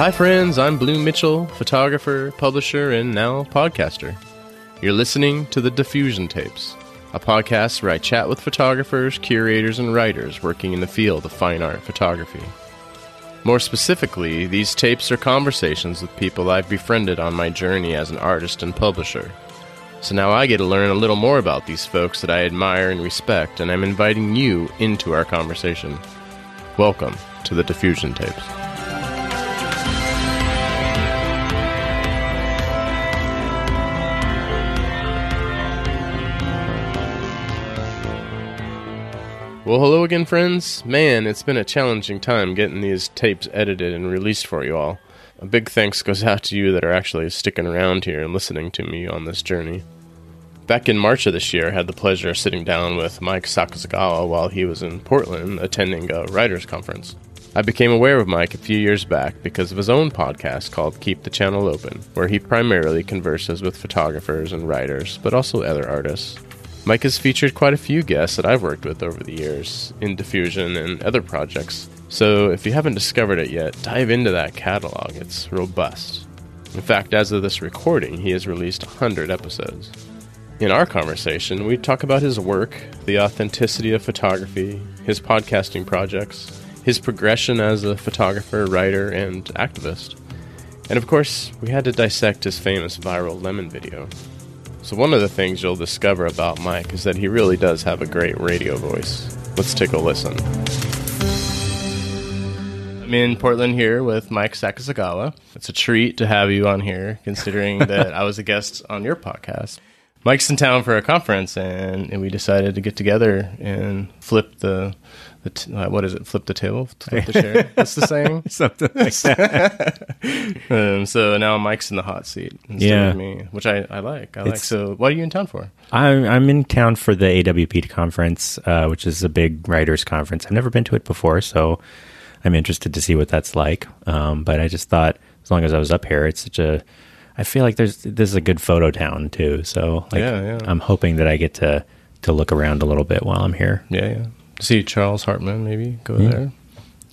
Hi, friends. I'm Blue Mitchell, photographer, publisher, and now podcaster. You're listening to the Diffusion Tapes, a podcast where I chat with photographers, curators, and writers working in the field of fine art photography. More specifically, these tapes are conversations with people I've befriended on my journey as an artist and publisher. So now I get to learn a little more about these folks that I admire and respect, and I'm inviting you into our conversation. Welcome to the Diffusion Tapes. Well, hello again, friends. Man, it's been a challenging time getting these tapes edited and released for you all. A big thanks goes out to you that are actually sticking around here and listening to me on this journey. Back in March of this year, I had the pleasure of sitting down with Mike Sakasegawa while he was in Portland attending a writers' conference. I became aware of Mike a few years back because of his own podcast called Keep the Channel Open, where he primarily converses with photographers and writers, but also other artists. Mike has featured quite a few guests that I've worked with over the years in Diffusion and other projects, so if you haven't discovered it yet, dive into that catalog. It's robust. In fact, as of this recording, he has released 100 episodes. In our conversation, we talk about his work, the authenticity of photography, his podcasting projects, his progression as a photographer, writer, and activist. And of course, we had to dissect his famous viral lemon video. So, one of the things you'll discover about Mike is that he really does have a great radio voice. Let's take a listen. I'm in Portland here with Mike Sakasegawa. It's a treat to have you on here, considering that I was a guest on your podcast. Mike's in town for a conference, and, and we decided to get together and flip the t- uh, what is it? Flip the table, flip the chair. That's the saying. Something like that. Um, so now Mike's in the hot seat instead Yeah. of me, which I, I like. I like. So, what are you in town for? I'm, I'm in town for the AWP conference, uh, which is a big writers conference. I've never been to it before, so I'm interested to see what that's like. Um, but I just thought, as long as I was up here, it's such a. I feel like there's this is a good photo town too. So like, Yeah, yeah. I'm hoping that I get to to look around a little bit while I'm here. Yeah, yeah. See Charles Hartman, maybe go Yeah. there,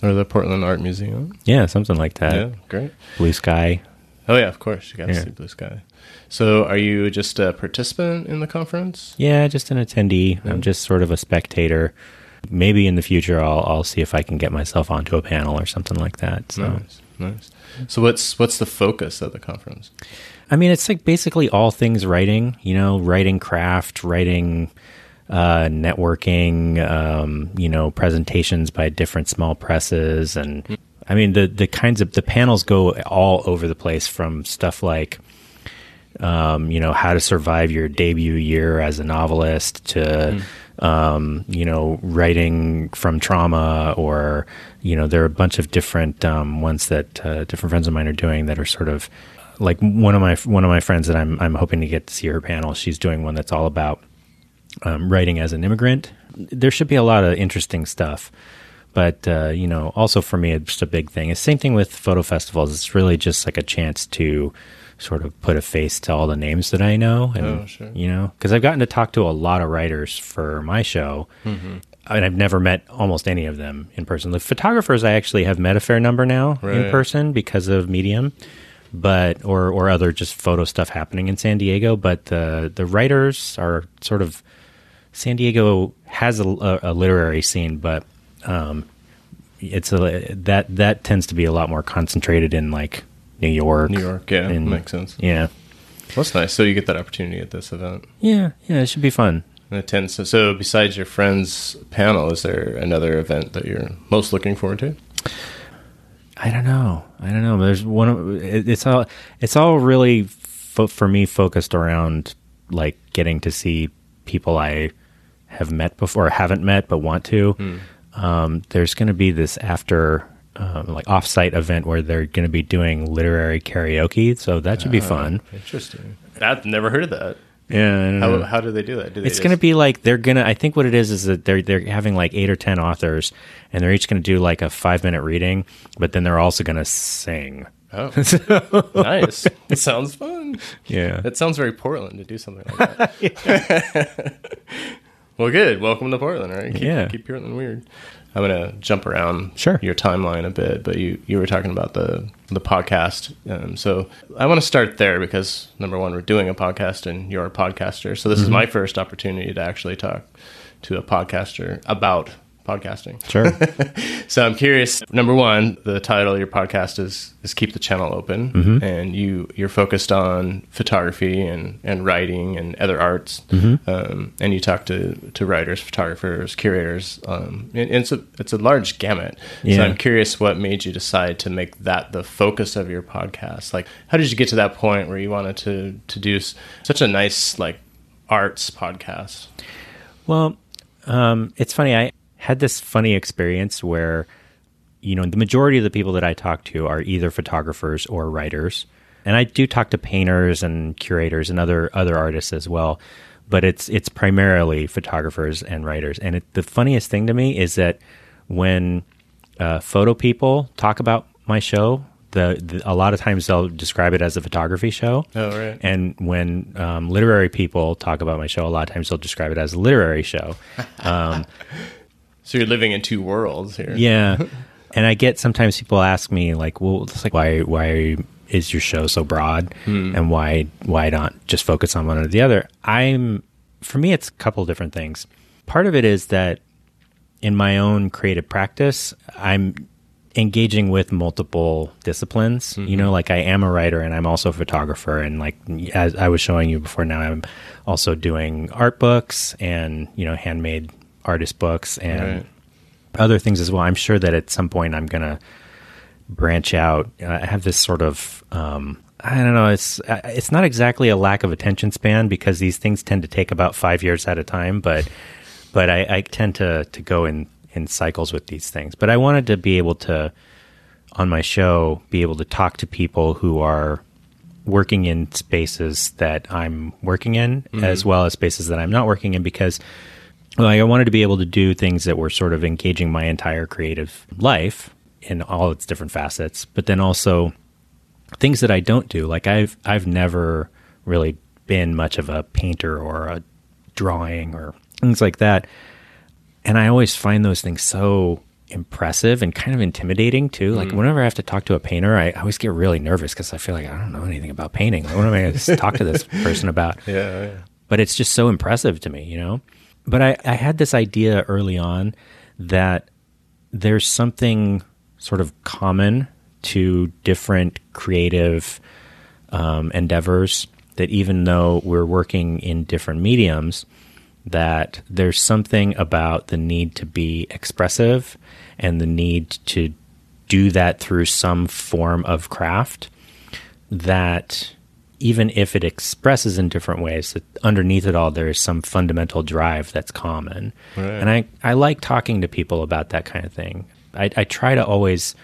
or the Portland Art Museum. Yeah, something like that. yeah, great. Blue sky. Oh yeah, of course. You got to Yeah. see blue sky. So, are you just a participant in the conference? Yeah, just an attendee. I'm just sort of a spectator. Maybe in the future, I'll I'll see if I can get myself onto a panel or something like that. So. Nice, nice. So, what's what's the focus of the conference? I mean, it's like basically all things writing, you know, writing craft, writing, uh, networking, um, you know, presentations by different small presses. And I mean, the, the kinds of the panels go all over the place from stuff like, um, you know, how to survive your debut year as a novelist to, um, you know, writing from trauma or, you know, there are a bunch of different um, ones that uh, different friends of mine are doing that are sort of like one of my one of my friends that I'm I'm hoping to get to see her panel. She's doing one that's all about um, writing as an immigrant. There should be a lot of interesting stuff, but uh, you know, also for me, it's just a big thing. It's the same thing with photo festivals. It's really just like a chance to sort of put a face to all the names that I know, and Oh, sure. you know, because I've gotten to talk to a lot of writers for my show. Mm-hmm. And I've never met almost any of them in person. The photographers I actually have met a fair number now Right. in person because of Medium but or or other just photo stuff happening in San Diego. But the the writers are sort of San Diego has a, a, a literary scene, but um, it's a that that tends to be a lot more concentrated in like New York, New York, yeah, and- makes sense. Yeah, That's nice. So you get that opportunity at this event. yeah, yeah. It should be fun. And it tends to, so besides your friend's panel, is there another event that you're most looking forward to? I don't know. I don't know. There's one. Of, it's all. It's all really fo- for me focused around like getting to see people I have met before, or haven't met but want to. Um, there's going to be this after um, like offsite event where they're going to be doing literary karaoke. So that should be fun. Interesting. I've never heard of that. Yeah. How, how do they do that? Do they It's going to be like they're gonna. I think what it is is that they're they're having like eight or ten authors, and they're each going to do like a five minute reading, but then they're also going to sing. Oh, nice. It sounds fun. Yeah, That sounds very Portland to do something like that. Well, good. Welcome to Portland, right? Keep, Yeah. Keep Portland weird. I'm gonna jump around Sure. your timeline a bit, but you you were talking about the the podcast, um, so I want to start there because number one, we're doing a podcast and you're a podcaster, so this is my first opportunity to actually talk to a podcaster about podcasting. Sure. So I'm curious. Number one, the title of your podcast is is keep the channel open, and you you're focused on photography and, and writing and other arts, um, and you talk to, to writers, photographers, curators. Um, and it's a it's a large gamut. So I'm curious what made you decide to make that the focus of your podcast. Like, how did you get to that point where you wanted to to do s- such a nice like arts podcast? Well, um, it's funny. I had this funny experience where, you know, the majority of the people that I talk to are either photographers or writers, and I do talk to painters and curators and other other artists as well. But it's it's primarily photographers and writers. And it, the funniest thing to me is that when uh, photo people talk about my show, the, the a lot of times they'll describe it as a photography show. Oh, right. And when um, literary people talk about my show, a lot of times they'll describe it as a literary show. Um, So you're living in two worlds here. yeah, and I get sometimes people ask me like, "Well, it's like why why is your show so broad, hmm. and why why not just focus on one or the other?" I'm for me, it's a couple different things. Part of it is that in my own creative practice, I'm engaging with multiple disciplines. You know, mm-hmm. like I am a writer and I'm also a photographer. And like as I was showing you before, now I'm also doing art books and you know handmade artist books and Right. other things as well. I'm sure that at some point I'm gonna branch out. I have this sort of um, I don't know. It's it's not exactly a lack of attention span because these things tend to take about five years at a time. But but I, I tend to to go in in cycles with these things. But I wanted to be able to on my show be able to talk to people who are working in spaces that I'm working in as well as spaces that I'm not working in because well, I wanted to be able to do things that were sort of engaging my entire creative life in all its different facets, but then also things that I don't do. Like I've I've never really been much of a painter or a drawing or things like that. And I always find those things so impressive and kind of intimidating too. Like mm. whenever I have to talk to a painter, I, I always get really nervous because I feel like I don't know anything about painting. Like, what am I going to talk to this person about? Yeah, yeah. but it's just so impressive to me, you know? But I, I had this idea early on that there's something sort of common to different creative um, endeavors that even though we're working in different mediums, that there's something about the need to be expressive and the need to do that through some form of craft that even if it expresses in different ways, that underneath it all there is some fundamental drive that's common. Right. And I, I like talking to people about that kind of thing. I, I try to always,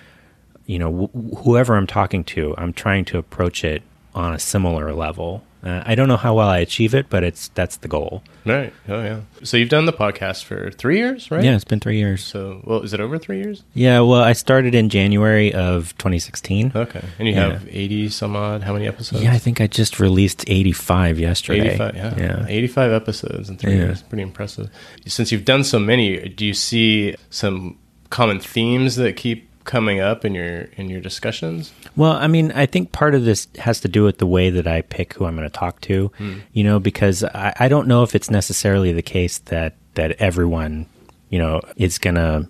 you know, wh- whoever I'm talking to, I'm trying to approach it on a similar level. Uh, I don't know how well I achieve it, but it's that's the goal. Right. Oh, yeah. So you've done the podcast for three years, right? Yeah, it's been three years. So, well, is it over three years? Yeah, well, I started in January of 2016. Okay. And you Yeah. have 80 some odd, how many episodes? Yeah, I think I just released 85 yesterday. 85, yeah. yeah. 85 episodes in three Yeah. years. Pretty impressive. Since you've done so many, do you see some common themes that keep coming up in your in your discussions? Well, I mean, I think part of this has to do with the way that I pick who I'm going to talk to, you know, because I, I don't know if it's necessarily the case that, that everyone, you know, is going to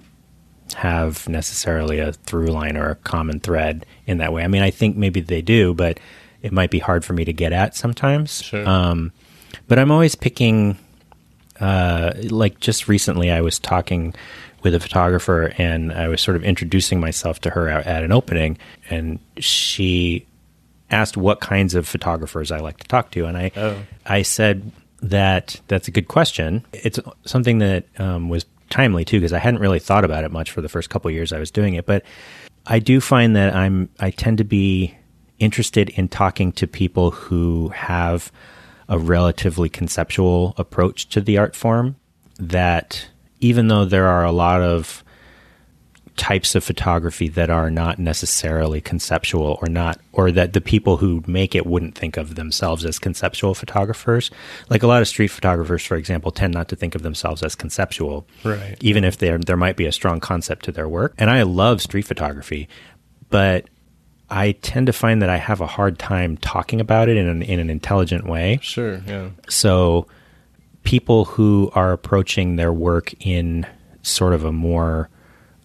have necessarily a through line or a common thread in that way. I mean, I think maybe they do, but it might be hard for me to get at sometimes. Sure. Um, but I'm always picking, uh, like just recently, I was talking with a photographer and I was sort of introducing myself to her at, at an opening, and she asked what kinds of photographers I like to talk to, and I Oh. I said that that's a good question. It's something that um, was timely too because I hadn't really thought about it much for the first couple years I was doing it, but I do find that I'm I tend to be interested in talking to people who have a relatively conceptual approach to the art form that even though there are a lot of types of photography that are not necessarily conceptual or not or that the people who make it wouldn't think of themselves as conceptual photographers like a lot of street photographers for example tend not to think of themselves as conceptual Right. even if there there might be a strong concept to their work and i love street photography but i tend to find that i have a hard time talking about it in an, in an intelligent way Sure. Yeah. so people who are approaching their work in sort of a more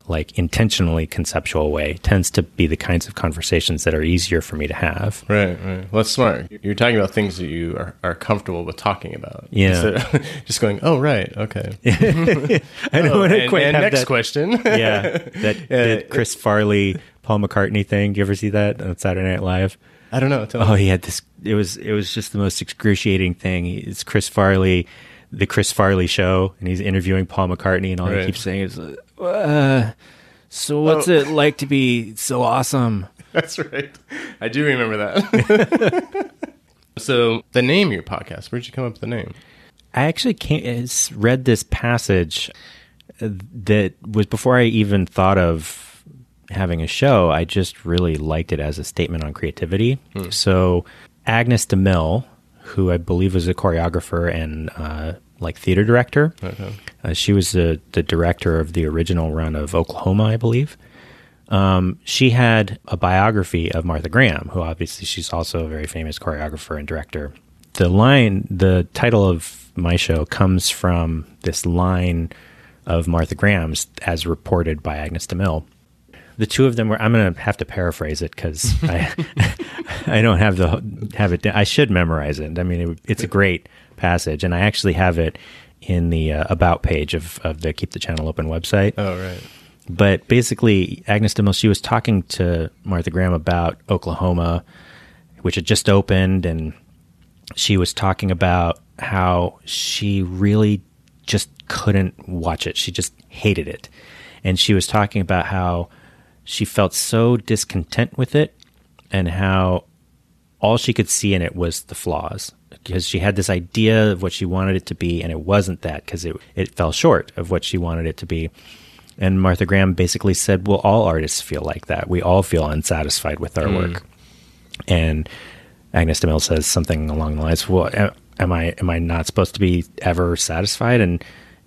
like intentionally conceptual way tends to be the kinds of conversations that are easier for me to have. Right, right. Well, that's smart. You're talking about things that you are, are comfortable with talking about. Yeah. Just going, oh, right, okay. I don't Oh, want to and, quite and have next that. question. yeah, that, that Chris Farley, Paul McCartney thing. Do you ever see that on Saturday Night Live? I don't know. Oh, me. he had this. It was it was just the most excruciating thing. It's Chris Farley, the Chris Farley show, and he's interviewing Paul McCartney, and all Right. he keeps saying is, uh, "So what's Oh. it like to be so awesome?" That's right. I do remember that. so, the name of your podcast, where'd you come up with the name? I actually came, read this passage uh, that was before I even thought of having a show. I just really liked it as a statement on creativity. So Agnes DeMille, who I believe was a choreographer and uh, like theater director, Okay. uh, she was the the director of the original run of Oklahoma, I believe. Um, she had a biography of Martha Graham, who obviously she's also a very famous choreographer and director. The line, the title of my show comes from this line of Martha Graham's as reported by Agnes DeMille. The two of them were. I'm going to have to paraphrase it because I, I don't have the have it. I should memorize it. I mean, it, it's a great passage, and I actually have it in the uh, about page of of the Keep the Channel Open website. Oh, right. But basically, Agnes DeMille, she was talking to Martha Graham about Oklahoma, which had just opened, and she was talking about how she really just couldn't watch it. She just hated it. And she was talking about how she felt so discontent with it and how all she could see in it was the flaws. Because she had this idea of what she wanted it to be and it wasn't that because it, it fell short of what she wanted it to be. And martha graham basically said well all artists feel like that. We all feel unsatisfied with our mm. work. And agnes demille says something along the lines well am i am i not supposed to be ever satisfied? And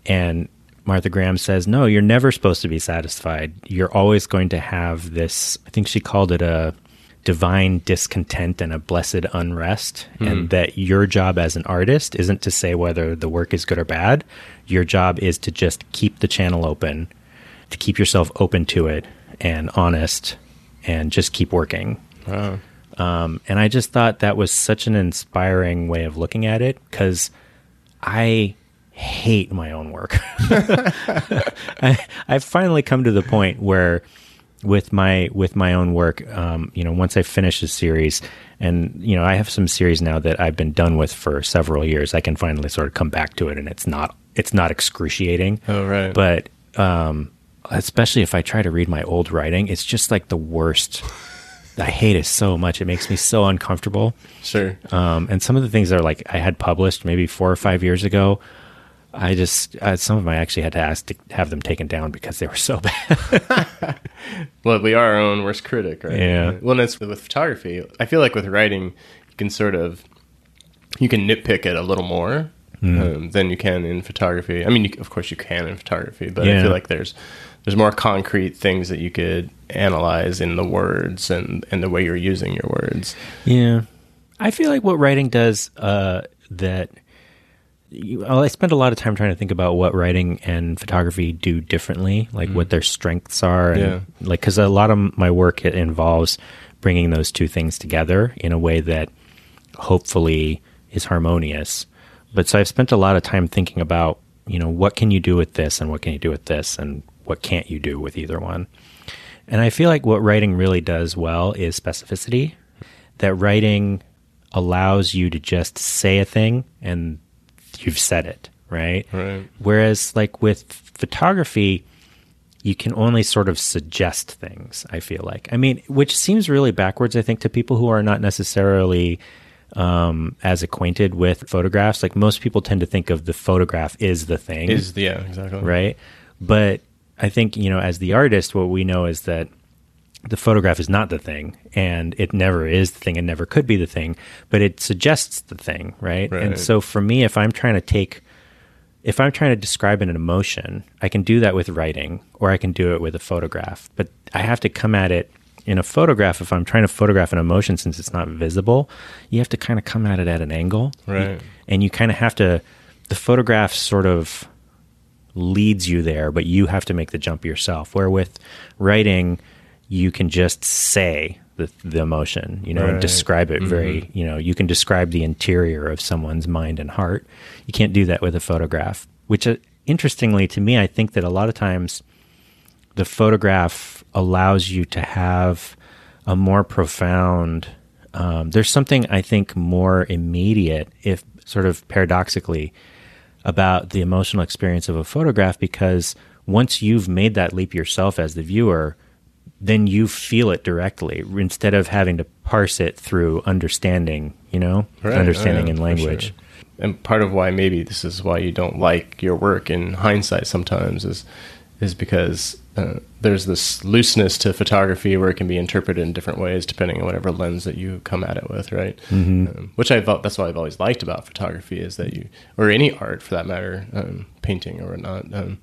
and martha graham says no you're never supposed to be satisfied. You're always going to have this i think she called it a divine discontent and a blessed unrest and that your job as an artist isn't to say whether the work is good or bad. Your job is to just keep the channel open to keep yourself open to it and honest and just keep working. Wow. um, and I just thought that was such an inspiring way of looking at it because I hate my own work. I, I've finally come to the point where with my with my own work, um, you know, once I finish a series, and you know, I have some series now that I've been done with for several years. I can finally sort of come back to it, and it's not it's not excruciating. Oh, right. But um, especially if I try to read my old writing, it's just like the worst. I hate it so much. It makes me so uncomfortable. Sure. Um, and some of the things that are like I had published maybe four or five years ago. I just uh, some of them I actually had to ask to have them taken down because they were so bad. Well, we are our own worst critic, right? Yeah. Well, and it's with photography. I feel like with writing, you can sort of you can nitpick it a little more Hmm. um, than you can in photography. I mean, you, of course, you can in photography, but I feel like there's there's more concrete things that you could analyze in the words and and the way you're using your words. Yeah, I feel like what writing does uh, that. You, I spend a lot of time trying to think about what writing and photography do differently, like what mm. their strengths are, and Yeah. like because a lot of my work it involves bringing those two things together in a way that hopefully is harmonious. But so I've spent a lot of time thinking about, you know, what can you do with this and what can you do with this and what can't you do with either one. And I feel like what writing really does well is specificity. That writing allows you to just say a thing and you've said it, right? Right. Whereas, like with photography, you can only sort of suggest things, I feel like. I mean, which seems really backwards, I think, to people who are not necessarily um, as acquainted with photographs. Like most people tend to think of the photograph is the thing Is the, yeah, exactly. right? But I think, you know, as the artist, what we know is that the photograph is not the thing and it never is the thing and never could be the thing, but it suggests the thing, right? Right. And so for me, if I'm trying to take, if I'm trying to describe an emotion, I can do that with writing or I can do it with a photograph, but I have to come at it in a photograph. If I'm trying to photograph an emotion, since it's not visible, you have to kind of come at it at an angle. Right. And you kind of have to, the photograph sort of leads you there, but you have to make the jump yourself. Where with writing, you can just say the, the emotion, you know, and describe it very, you know, you can describe the interior of someone's mind and heart. You can't do that with a photograph, which uh, interestingly to me, I think that a lot of times the photograph allows you to have a more profound, um, there's something I think more immediate, if sort of paradoxically, about the emotional experience of a photograph because once you've made that leap yourself as the viewer, then you feel it directly instead of having to parse it through understanding, you know, Right, understanding oh, yeah, in language. sure. And part of why maybe this is why you don't like your work in hindsight sometimes is is because uh, there's this looseness to photography where it can be interpreted in different ways depending on whatever lens that you come at it with, right? Um, which I that's what I've always liked about photography is that you or any art for that matter, um, painting or not, um,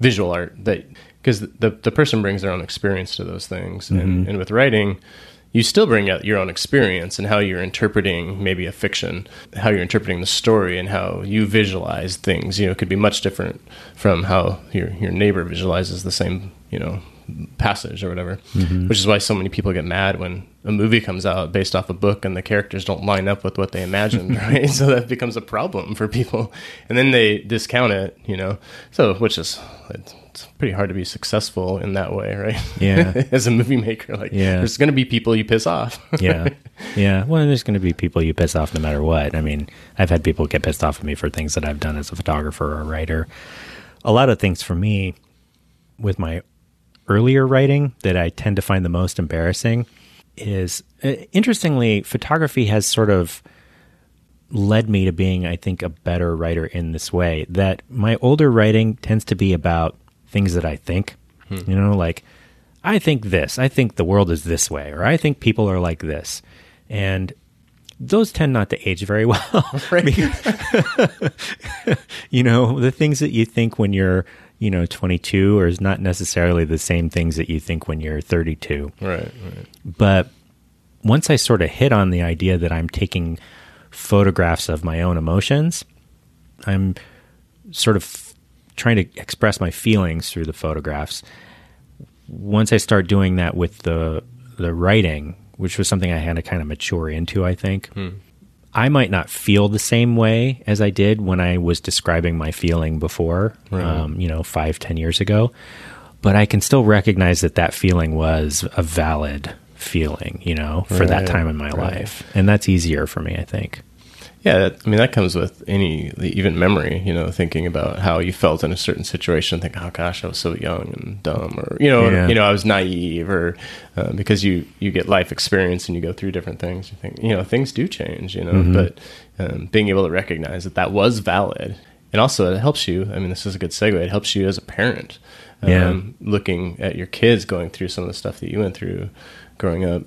visual art that because the the person brings their own experience to those things, and, mm-hmm. and with writing you still bring out your own experience and how you're interpreting maybe a fiction, how you're interpreting the story, and how you visualize things. You know, it could be much different from how your your neighbor visualizes the same you know passage or whatever. Mm-hmm. Which is why so many people get mad when a movie comes out based off a book and the characters don't line up with what they imagined, right? So that becomes a problem for people, and then they discount it. You know, so which is. It's, it's pretty hard to be successful in that way, right? Yeah. As a movie maker, like Yeah. there's going to be people you piss off. yeah. Yeah. Well, there's going to be people you piss off no matter what. I mean, I've had people get pissed off at me for things that I've done as a photographer or a writer. A lot of things for me with my earlier writing that I tend to find the most embarrassing is uh, interestingly, photography has sort of led me to being, I think, a better writer in this way. That my older writing tends to be about things that I think, hmm. you know, like I think this, I think the world is this way, or I think people are like this. And those tend not to age very well. you know, the things that you think when you're, you know, 22 or is not necessarily the same things that you think when you're 32 right, right. but once I sort of hit on the idea that I'm taking photographs of my own emotions, I'm sort of trying to express my feelings through the photographs. Once I start doing that with the the writing, which was something I had to kind of mature into, I think. I might not feel the same way as I did when I was describing my feeling before, um, you know, five, ten years ago. But I can still recognize that that feeling was a valid feeling, you know, for that time in my right. life, and that's easier for me, I think. Yeah, that, I mean that comes with any even memory. You know, thinking about how you felt in a certain situation, think, "Oh gosh, I was so young and dumb," or you know, Yeah. you know, I was naive, or uh, because you you get life experience and you go through different things. You think, you know, things do change. You know, Mm-hmm. but um, being able to recognize that that was valid, and also it helps you. I mean, this is a good segue. It helps you as a parent. Yeah. Um, looking at your kids going through some of the stuff that you went through growing up.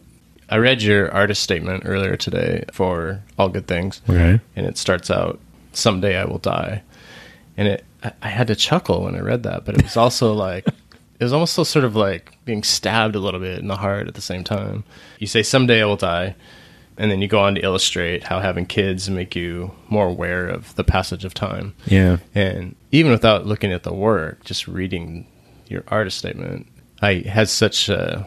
I read your artist statement earlier today for All Good Things. Okay. and it starts out someday i will die. And it I, I had to chuckle when i read that but it was also like it was almost so sort of like being stabbed a little bit in the heart at the same time. You say someday i will die. And then you go on to illustrate how having kids make you more aware of the passage of time. Yeah. and even without looking at the work just reading your artist statement i had such a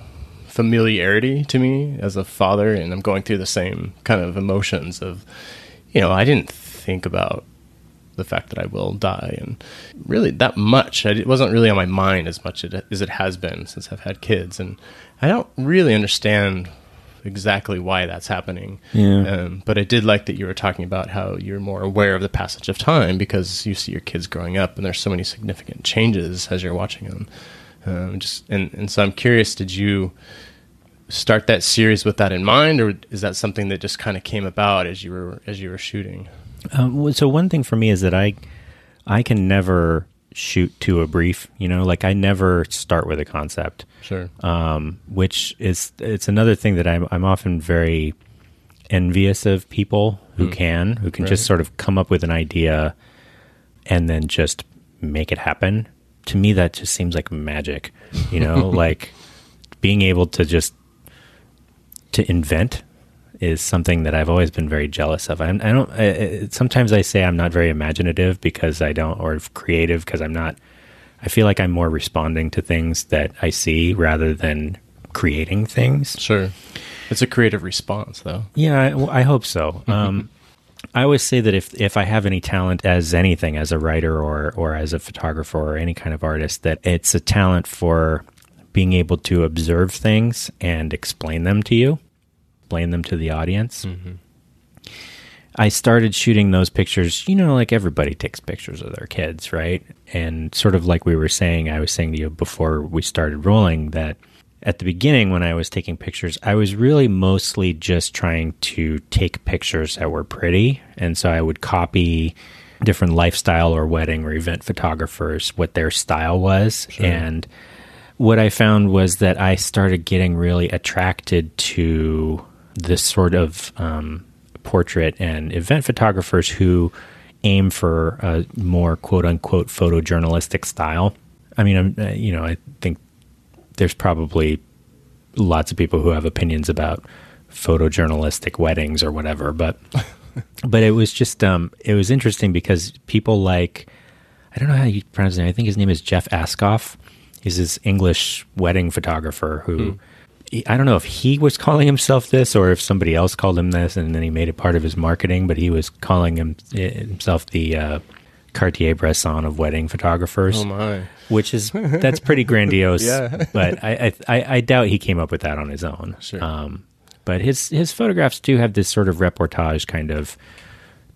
familiarity to me as a father and i'm going through the same kind of emotions of you know i didn't think about the fact that i will die and really that much it wasn't really on my mind as much as it has been since i've had kids and i don't really understand exactly why that's happening Yeah. um, but I did like that you were talking about how you're more aware of the passage of time because you see your kids growing up and there's so many significant changes as you're watching them. Um, just and, and so I'm curious, did you start that series with that in mind, or is that something that just kind of came about as you were as you were shooting? Um, so one thing for me is that I, I can never shoot to a brief. You know, like I never start with a concept, Sure. um, which is it's another thing that I'm I'm often very envious of people who can who can just sort of come up with an idea and then just make it happen. To me, that just seems like magic. You know, like being able to just to invent is something that I've always been very jealous of. I, I don't. I, I- sometimes I say I'm not very imaginative because I don't, or creative because I'm not. I feel like I'm more responding to things that I see rather than creating things. Sure. It's a creative response, though. Yeah, I, well, I hope so. Um, I always say that if if I have any talent as anything, as a writer or or as a photographer or any kind of artist, that it's a talent for being able to observe things and explain them to you, explain them to the audience. I started shooting those pictures, you know, like everybody takes pictures of their kids, right? And sort of like we were saying, I was saying to you before we started rolling that at the beginning when I was taking pictures, I was really mostly just trying to take pictures that were pretty. And so I would copy different lifestyle or wedding or event photographers, what their style was. And what I found was that I started getting really attracted to this sort of um, portrait and event photographers who aim for a more quote unquote photojournalistic style. I mean, I'm, uh, you know, I think there's probably lots of people who have opinions about photojournalistic weddings or whatever, but but it was just um, it was interesting because people like I don't know how you pronounce his name. I think his name is Jeff Ascough. He's this English wedding photographer who he- I don't know if he was calling himself this or if somebody else called him this, and then he made it part of his marketing. But he was calling him himself the uh, Cartier Bresson of wedding photographers Oh my. which is that's pretty grandiose. Yeah. but I, I I I doubt he came up with that on his own. Sure. Um, but his his photographs do have this sort of reportage kind of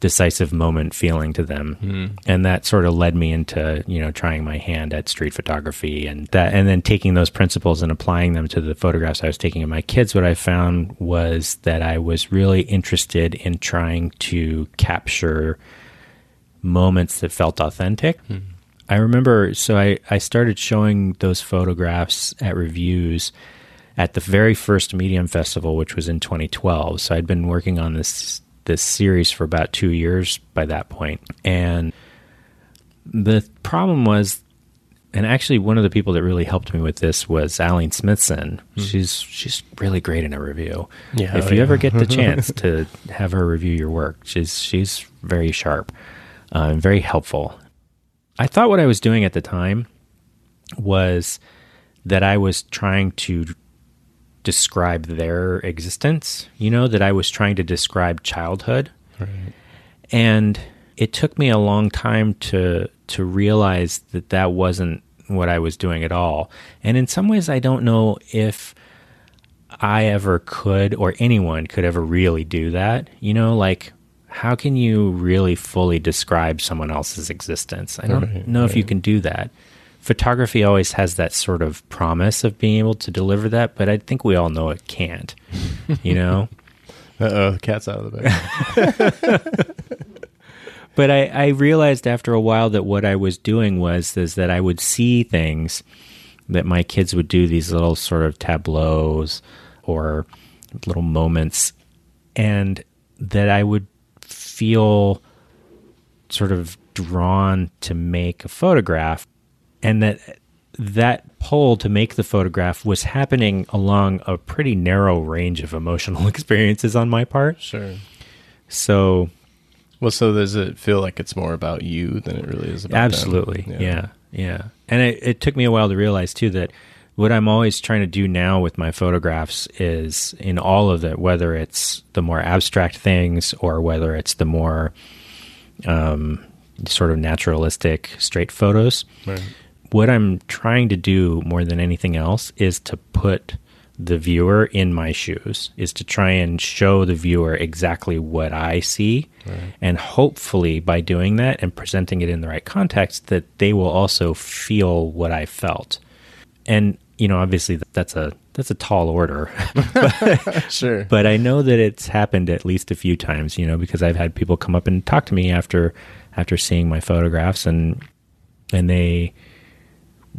decisive moment feeling to them, hmm. and that sort of led me into you know trying my hand at street photography and that, and then taking those principles and applying them to the photographs I was taking of my kids. What I found was that I was really interested in trying to capture moments that felt authentic. Hmm. I remember, so I, I started showing those photographs at reviews at the very first Medium Festival, which was in 2012. So I'd been working on this this series for about two years by that point, and the problem was, and actually one of the people that really helped me with this was Aline Smithson. She's she's really great in a review. Yeah, if you yeah. ever get the chance to have her review your work, she's she's very sharp uh, and very helpful. I thought what I was doing at the time was that I was trying to describe their existence, you know, that I was trying to describe childhood. And it took me a long time to to realize that that wasn't what I was doing at all. And in some ways I don't know if I ever could or anyone could ever really do that. You know, like how can you really fully describe someone else's existence? I don't Right, know if you can do that. Photography always has that sort of promise of being able to deliver that, but I think we all know it can't. You know? Uh oh, the cat's out of the bag. but I, I realized after a while that what I was doing was is that I would see things that my kids would do these little sort of tableaus or little moments and that I would feel sort of drawn to make a photograph and that that pull to make the photograph was happening along a pretty narrow range of emotional experiences on my part sure. so Well, so does it feel like it's more about you than it really is about? Absolutely. Yeah. yeah. And it, it took me a while to realize too that what I'm always trying to do now with my photographs is in all of it, whether it's the more abstract things or whether it's the more um, sort of naturalistic straight photos, Right. What I'm trying to do more than anything else is to put the viewer in my shoes, is to try and show the viewer exactly what I see. And hopefully, by doing that and presenting it in the right context, that they will also feel what I felt. And, you know, obviously that's a that's a tall order. Sure. but I know that it's happened at least a few times, you know, because I've had people come up and talk to me after after seeing my photographs and and they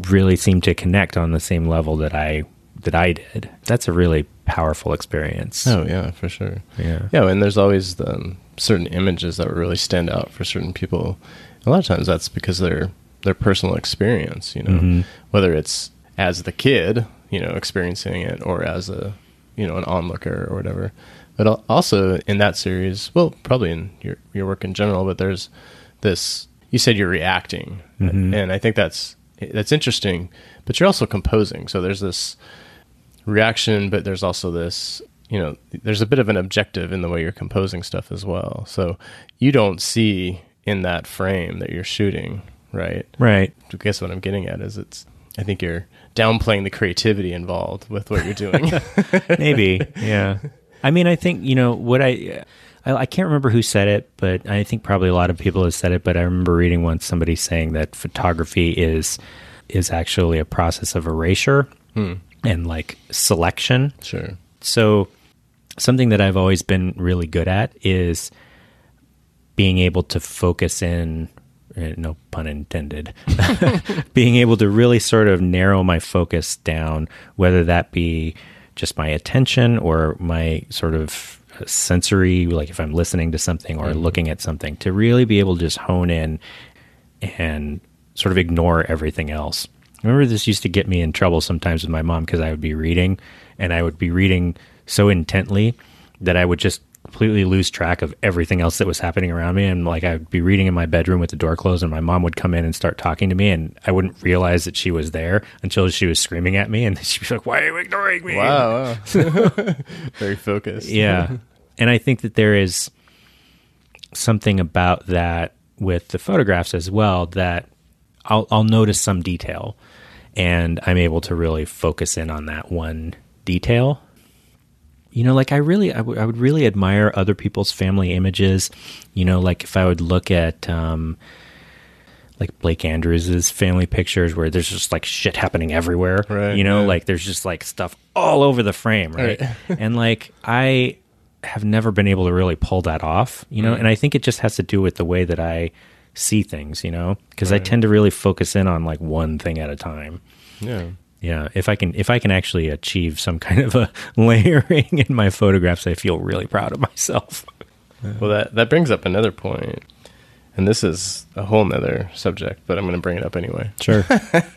really seem to connect on the same level that I that I did. That's a really powerful experience. Oh yeah, for sure. Yeah. Yeah, and there's always the, um, certain images that really stand out for certain people. A lot of times that's because they're their personal experience, you know, Mhm. whether it's as the kid, you know, experiencing it or as a, you know, an onlooker or whatever. But also in that series, well, probably in your your work in general, but there's this you said you're reacting. Mhm. And I think that's that's interesting, but you're also composing. So there's this reaction, but there's also this, you know, there's a bit of an objective in the way you're composing stuff as well. So you don't see in that frame that you're shooting, right? Right. I guess what I'm getting at is it's, I think you're downplaying the creativity involved with what you're doing. Maybe. yeah. I mean, I think, you know, what I, I, I can't remember who said it, but I think probably a lot of people have said it, but I remember reading once somebody saying that photography is, is actually a process of erasure and like selection. sure. So, something that I've always been really good at is being able to focus in, eh, no pun intended, being able to really sort of narrow my focus down, whether that be just my attention or my sort of sensory, like if I'm listening to something or mm-hmm. looking at something, to really be able to just hone in and sort of ignore everything else. I remember this used to get me in trouble sometimes with my mom because I would be reading and I would be reading so intently that I would just completely lose track of everything else that was happening around me. And like I would be reading in my bedroom with the door closed and my mom would come in and start talking to me and I wouldn't realize that she was there until she was screaming at me and she'd be like, Why are you ignoring me? Wow. wow. Very focused. Yeah. and I think that there is something about that with the photographs as well that I'll, I'll notice some detail and I'm able to really focus in on that one detail. You know, like I really, I would I would really admire other people's family images. You know, like if I would look at, um, like Blake andrews's family pictures where there's just like shit happening everywhere. Right, you know, like there's just like stuff all over the frame, right? Right. and like I have never been able to really pull that off, you know, Mm. and I think it just has to do with the way that I see things, you know, because I tend to really focus in on like one thing at a time. Yeah. Yeah, if I can if I can actually achieve some kind of a layering in my photographs, I feel really proud of myself. Well, that, that brings up another point, and this is a whole nother subject, but I'm going to bring it up anyway. Sure.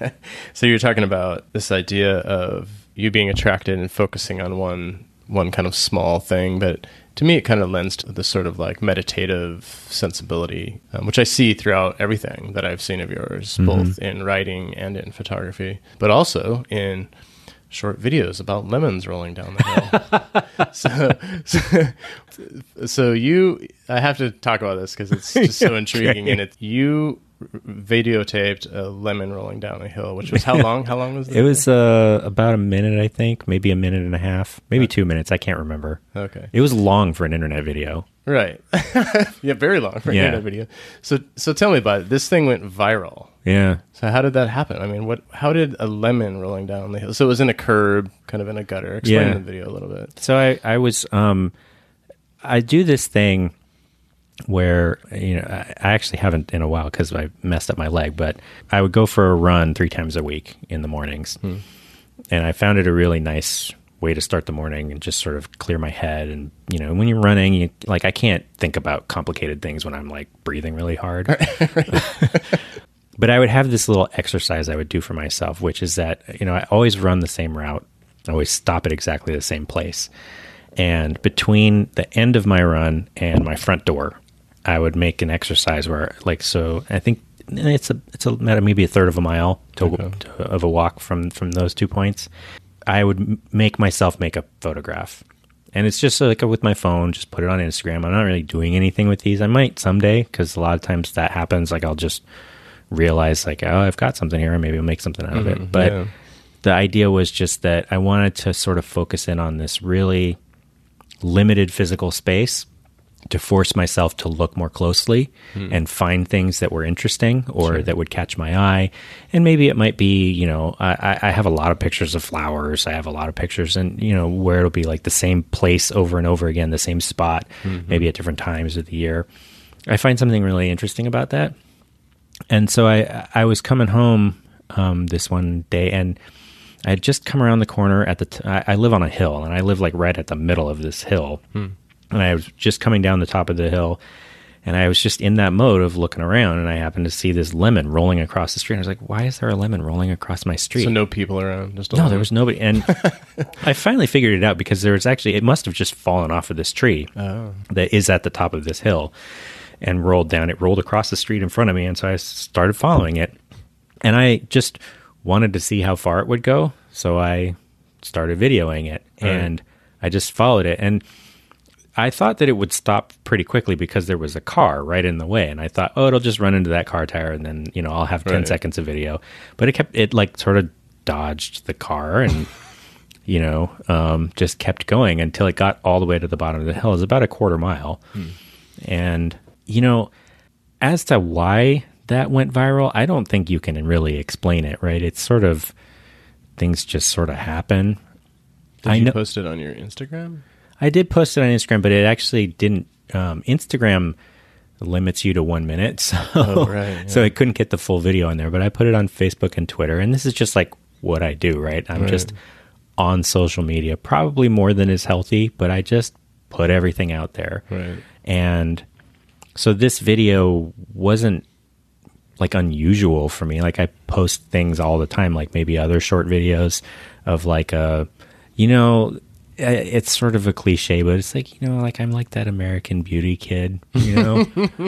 So you're talking about this idea of you being attracted and focusing on one one kind of small thing, but to me, it kind of lends to this sort of like meditative sensibility, um, which I see throughout everything that I've seen of yours, both in writing and in photography, but also in short videos about lemons rolling down the hill. so, so, so you, I have to talk about this because it's just so intriguing, and it you videotaped a lemon rolling down a hill, which was how long? How long was it It was uh, about a minute, I think, maybe a minute and a half, maybe two minutes. I can't remember. Okay, It was long for an internet video. right. yeah, very long for an internet video. So, so tell me about it. This thing went viral. Yeah. So how did that happen? I mean, what? How did a lemon rolling down the hill? So it was in a curb, kind of in a gutter. Explain Yeah. the video a little bit. So I, I was, um, I do this thing where, you know, I, actually haven't in a while because I messed up my leg, but I would go for a run three times a week in the mornings. Hmm. And I found it a really nice way to start the morning and just sort of clear my head. And, you know, when you're running, you like, I can't think about complicated things when I'm like breathing really hard. but I would have this little exercise I would do for myself, which is that, you know, I always run the same route. I always stop at exactly the same place. And between the end of my run and my front door, I would make an exercise where, like, so I think eh, it's a it's a maybe a third of a mile to, Okay. to, of a walk from from those two points. I would make myself make a photograph, and it's just uh, like with my phone, just put it on Instagram. I'm not really doing anything with these. I might someday because a lot of times that happens. Like I'll just realize like, oh, I've got something here, and maybe I'll make something out of it. Mm-hmm. But yeah. the idea was just that I wanted to sort of focus in on this really limited physical space to force myself to look more closely hmm. and find things that were interesting or that would catch my eye. And maybe it might be, you know, I, I- have a lot of pictures of flowers. I have a lot of pictures and, you know, where it'll be like the same place over and over again, the same spot, mm-hmm. maybe at different times of the year. I find something really interesting about that. And so I I was coming home um, this one day, and I had just come around the corner at the. T- I, I live on a hill, and I live like right at the middle of this hill, hmm. And I was just coming down the top of the hill, and I was just in that mode of looking around, and I happened to see this lemon rolling across the street. And I was like, "Why is there a lemon rolling across my street?" So no people around. Just No, there was nobody. And I finally figured it out because there was actually, it must have just fallen off of this tree Oh. that is at the top of this hill and rolled down. It rolled across the street in front of me. And so I started following it. And I just wanted to see how far it would go. So I started videoing it and I just followed it. And I thought that it would stop pretty quickly because there was a car right in the way, and I thought, oh, it'll just run into that car tire, and then you know I'll have ten Right. seconds of video. But it kept it like sort of dodged the car, and you know um, just kept going until it got all the way to the bottom of the hill. It's about a quarter mile, and you know as to why that went viral, I don't think you can really explain it. Right? It's sort of things just sort of happen. Did I you know- post it on your Instagram? I did post it on Instagram, but it actually didn't. Um, Instagram limits you to one minute, so Oh, right, so I couldn't get the full video on there. But I put it on Facebook and Twitter, and this is just like what I do, right? I'm Right. just on social media, probably more than is healthy, but I just put everything out there, Right. and so this video wasn't like unusual for me. Like I post things all the time, like maybe other short videos of like a, you know, uh, it's sort of a cliche, but it's like you know, like I'm like that American Beauty kid, you know.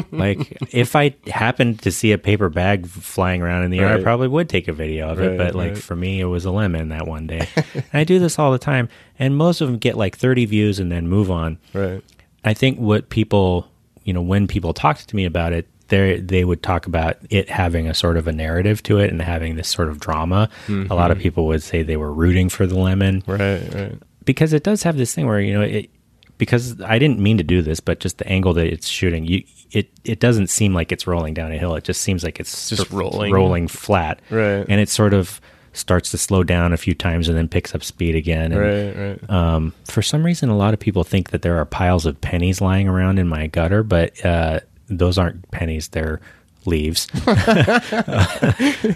like if I happened to see a paper bag flying around in the air, I probably would take a video of it. Right, But like right. for me, it was a lemon that one day. and I do this all the time, and most of them get like 30 views and then move on. Right. I think what people, you know, when people talked to me about it, they they would talk about it having a sort of a narrative to it and having this sort of drama. A lot of mm-hmm. people would say they were rooting for the lemon Right. Right. Because it does have this thing where you know it. Because I didn't mean to do this, but just the angle that it's shooting, you it it doesn't seem like it's rolling down a hill. It just seems like it's Just rolling. rolling flat, Right. And it sort of starts to slow down a few times and then picks up speed again. And, Right. Right. um, for some reason, a lot of people think that there are piles of pennies lying around in my gutter, but uh, those aren't pennies; they're leaves.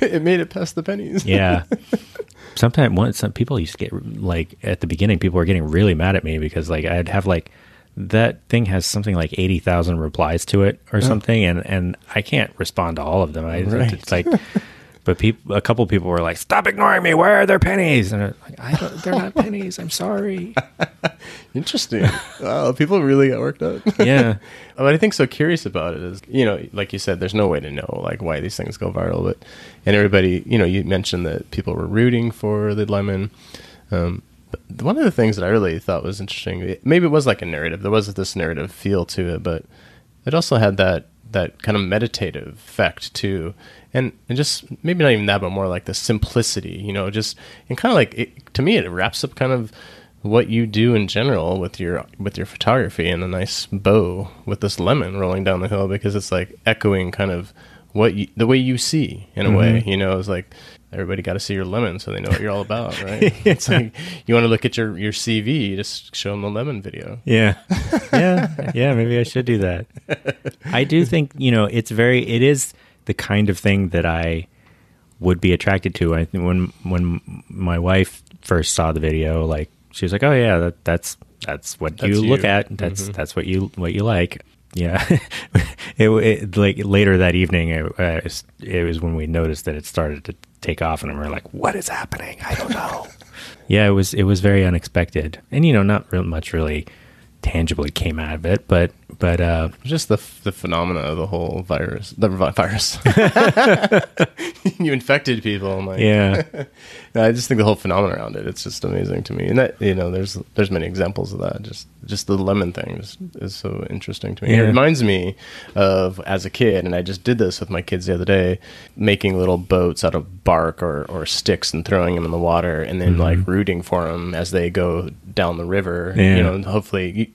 it made it past the pennies. yeah. Sometimes, one some people used to get like at the beginning, people were getting really mad at me because like I'd have like that thing has something like eighty thousand replies to it or something, and and I can't respond to all of them. I Right. it's like. But people, a couple people were like, "Stop ignoring me! Where are their pennies?" And I'm like, "I don't, they're not pennies. I'm sorry." Interesting. wow. People really got worked up. Yeah, What I think so curious about it is, you know, like you said, there's no way to know like why these things go viral, but and everybody, you know, you mentioned that people were rooting for the lemon. Um, but one of the things that I really thought was interesting, maybe it was like a narrative. There was this narrative feel to it, but it also had that that kind of meditative effect too, and and just maybe not even that, but more like the simplicity, you know, just and kind of like it, to me, it wraps up kind of what you do in general with your with your photography and a nice bow with this lemon rolling down the hill because it's like echoing kind of what you, the way you see in a mm-hmm. way you know it's like everybody got to see your lemon so they know what you're all about right it's like you want to look at your your cv you just show them the lemon video yeah, yeah, yeah. Maybe I should do that. I do think you know it's very. It is the kind of thing that I would be attracted to. I think when when my wife first saw the video, like she was like, "Oh yeah, that, that's that's what That's you look you. at. That's that's what you what you like." Yeah, it, it like later that evening, it, uh, it was when we noticed that it started to take off, and we're like, "What is happening? I don't know." yeah, it was it was very unexpected, and you know, not real much really tangibly came out of it, but but uh, just the the phenomena of the whole virus the virus you infected people like yeah, No, I just think the whole phenomenon around it, it's just amazing to me. And that, you know, there's there's many examples of that. Just just the lemon thing is, is so interesting to me. Yeah. It reminds me of as a kid, and I just did this with my kids the other day, making little boats out of bark or, or sticks and throwing them in the water, and then like rooting for them as they go down the river. Yeah. You know, and hopefully. You,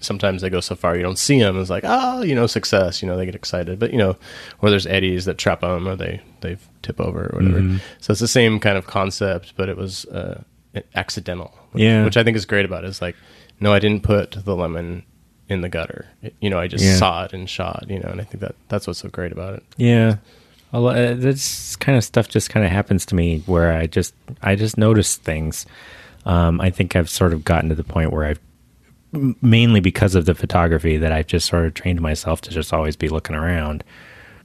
Sometimes they go so far you don't see them. It's like, oh, you know, success. You know, they get excited, but you know, or there's eddies that trap them, or they they tip over, or whatever. Mm-hmm. So it's the same kind of concept, but it was uh, accidental. Which, Yeah. which I think is great about it. Is like, no, I didn't put the lemon in the gutter. It- you know, I just Yeah. saw it and shot. You know, and I think that that's what's so great about it. yeah. uh, this kind of stuff just kind of happens to me where I just I just notice things. Um, I think I've sort of gotten to the point where I've mainly because of the photography that I've just sort of trained myself to just always be looking around.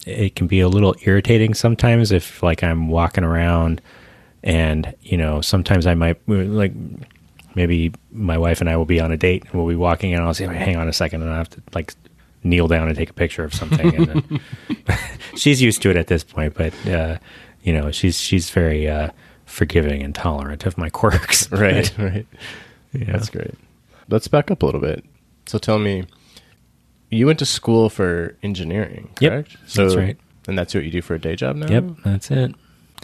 It can be a little irritating sometimes if like I'm walking around and you know sometimes I might like maybe my wife and I will be on a date and we'll be walking and I'll say hang on a second and I have to like kneel down and take a picture of something and then she's used to it at this point but uh, you know she's she's very uh, forgiving and tolerant of my quirks Right, right. yeah. That's great. Let's back up a little bit. So tell me, you went to school for engineering, Yep, correct? so, that's right. And that's what you do for a day job now? yep that's it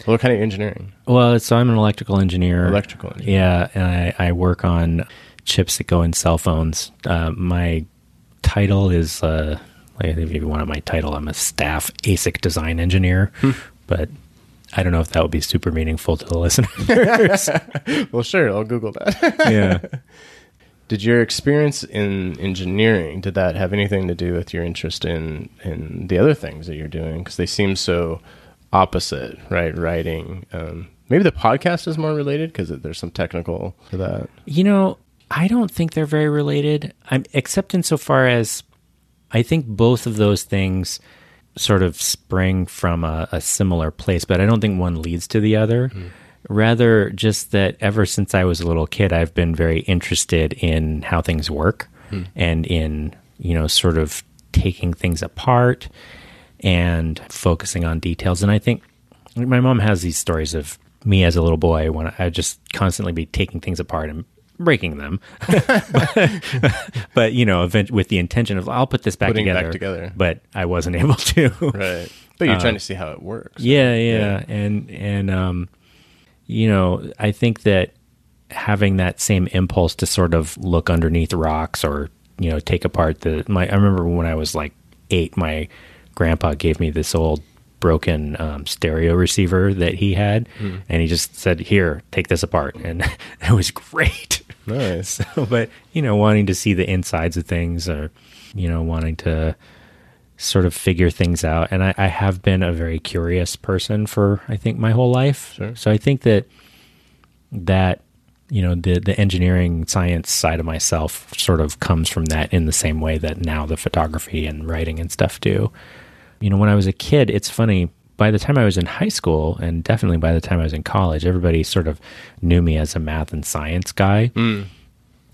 What kind of engineering? well so I'm an electrical engineer Electrical engineering. Yeah, and I, I work on chips that go in cell phones. Uh, my title is, uh, like, if you want my title, I'm a staff ASIC design engineer, but I don't know if that would be super meaningful to the listeners. Well, sure. I'll Google that. yeah. did your experience in engineering did that have anything to do with your interest in in the other things that you're doing? Because they seem so opposite, right? Writing. Um, maybe the podcast is more related because there's some technical to that. You know, I don't think they're very related, I'm, except insofar as I think both of those things sort of spring from a, a similar place, but I don't think one leads to the other. Rather, just that ever since I was a little kid, I've been very interested in how things work and in, you know, sort of taking things apart and focusing on details. And I think my mom has these stories of me as a little boy when I just constantly be taking things apart and breaking them, but, but, you know, event, with the intention of I'll put this back together, back together. but I wasn't able to. Right. But you're trying to see how it works. Yeah, yeah, and and um, you know, I think that having that same impulse to sort of look underneath rocks or you know take apart the my. I remember when I was like eight, my grandpa gave me this old broken um, stereo receiver that he had, and he just said, "Here, take this apart," and it was great. Nice. So, but you know, wanting to see the insides of things, or you know, wanting to sort of figure things out. And I, I have been a very curious person for I think my whole life. Sure. So I think that that you know the the engineering science side of myself sort of comes from that in the same way that now the photography and writing and stuff do. You know, when I was a kid, it's funny. By the time I was in high school, and definitely by the time I was in college, everybody sort of knew me as a math and science guy. Hmm.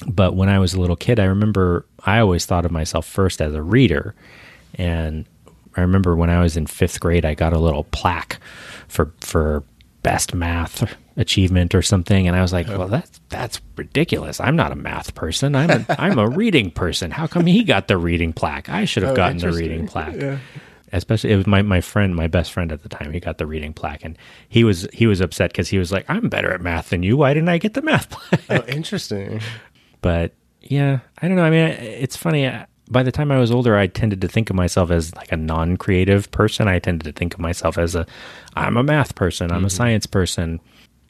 But when I was a little kid, I remember I always thought of myself first as a reader. And I remember when I was in fifth grade, I got a little plaque for for best math achievement or something, and I was like, "Well, that's that's ridiculous. I'm not a math person. I'm a, I'm a reading person. How come he got the reading plaque? I should have Oh, gotten the reading plaque." Yeah. Especially, it was my, my friend, my best friend at the time. He got the reading plaque, and he was he was upset because he was like, "I'm better at math than you. Why didn't I get the math plaque?" Oh, interesting. but yeah i don't know i mean it's funny by the time i was older i tended to think of myself as like a non-creative person i tended to think of myself as a i'm a math person i'm a science person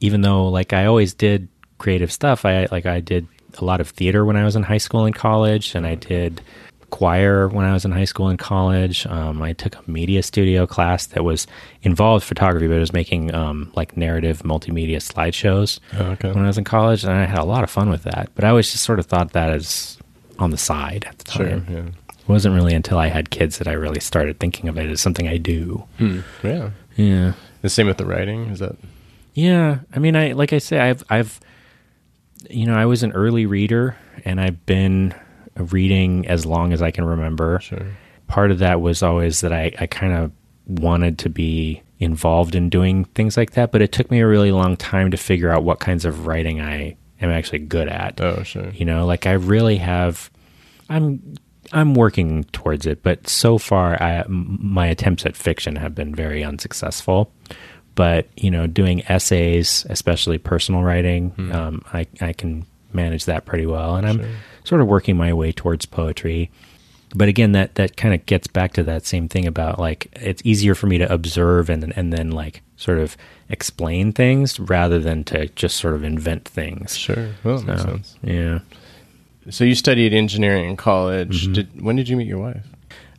even though like i always did creative stuff i like i did a lot of theater when i was in high school and college and i did choir when i was in high school and college um, i took a media studio class that was involved photography but it was making um, like narrative multimedia slideshows Oh, okay. when I was in college, and I had a lot of fun with that. But I always just sort of thought that as on the side at the Sure. time. Yeah. It wasn't really until I had kids that I really started thinking of it as something I do. Hmm, yeah. Yeah, The same with the writing. Is that yeah. I mean, I like I say, I've I've you know, I was an early reader, and I've been reading as long as I can remember. sure? part of that was always that I, I kind of wanted to be involved in doing things like that, but it took me a really long time to figure out what kinds of writing I am actually good at. Oh, sure. You know, like I really have I'm I'm working towards it, but so far I my attempts at fiction have been very unsuccessful. But, you know, doing essays, especially personal writing, um, I I can manage that pretty well and I'm sort of working my way towards poetry but again that that kind of gets back to that same thing about like it's easier for me to observe and and then like sort of explain things rather than to just sort of invent things Sure. Well, that makes sense. yeah So you studied engineering in college. Mm-hmm. Did when did you meet your wife?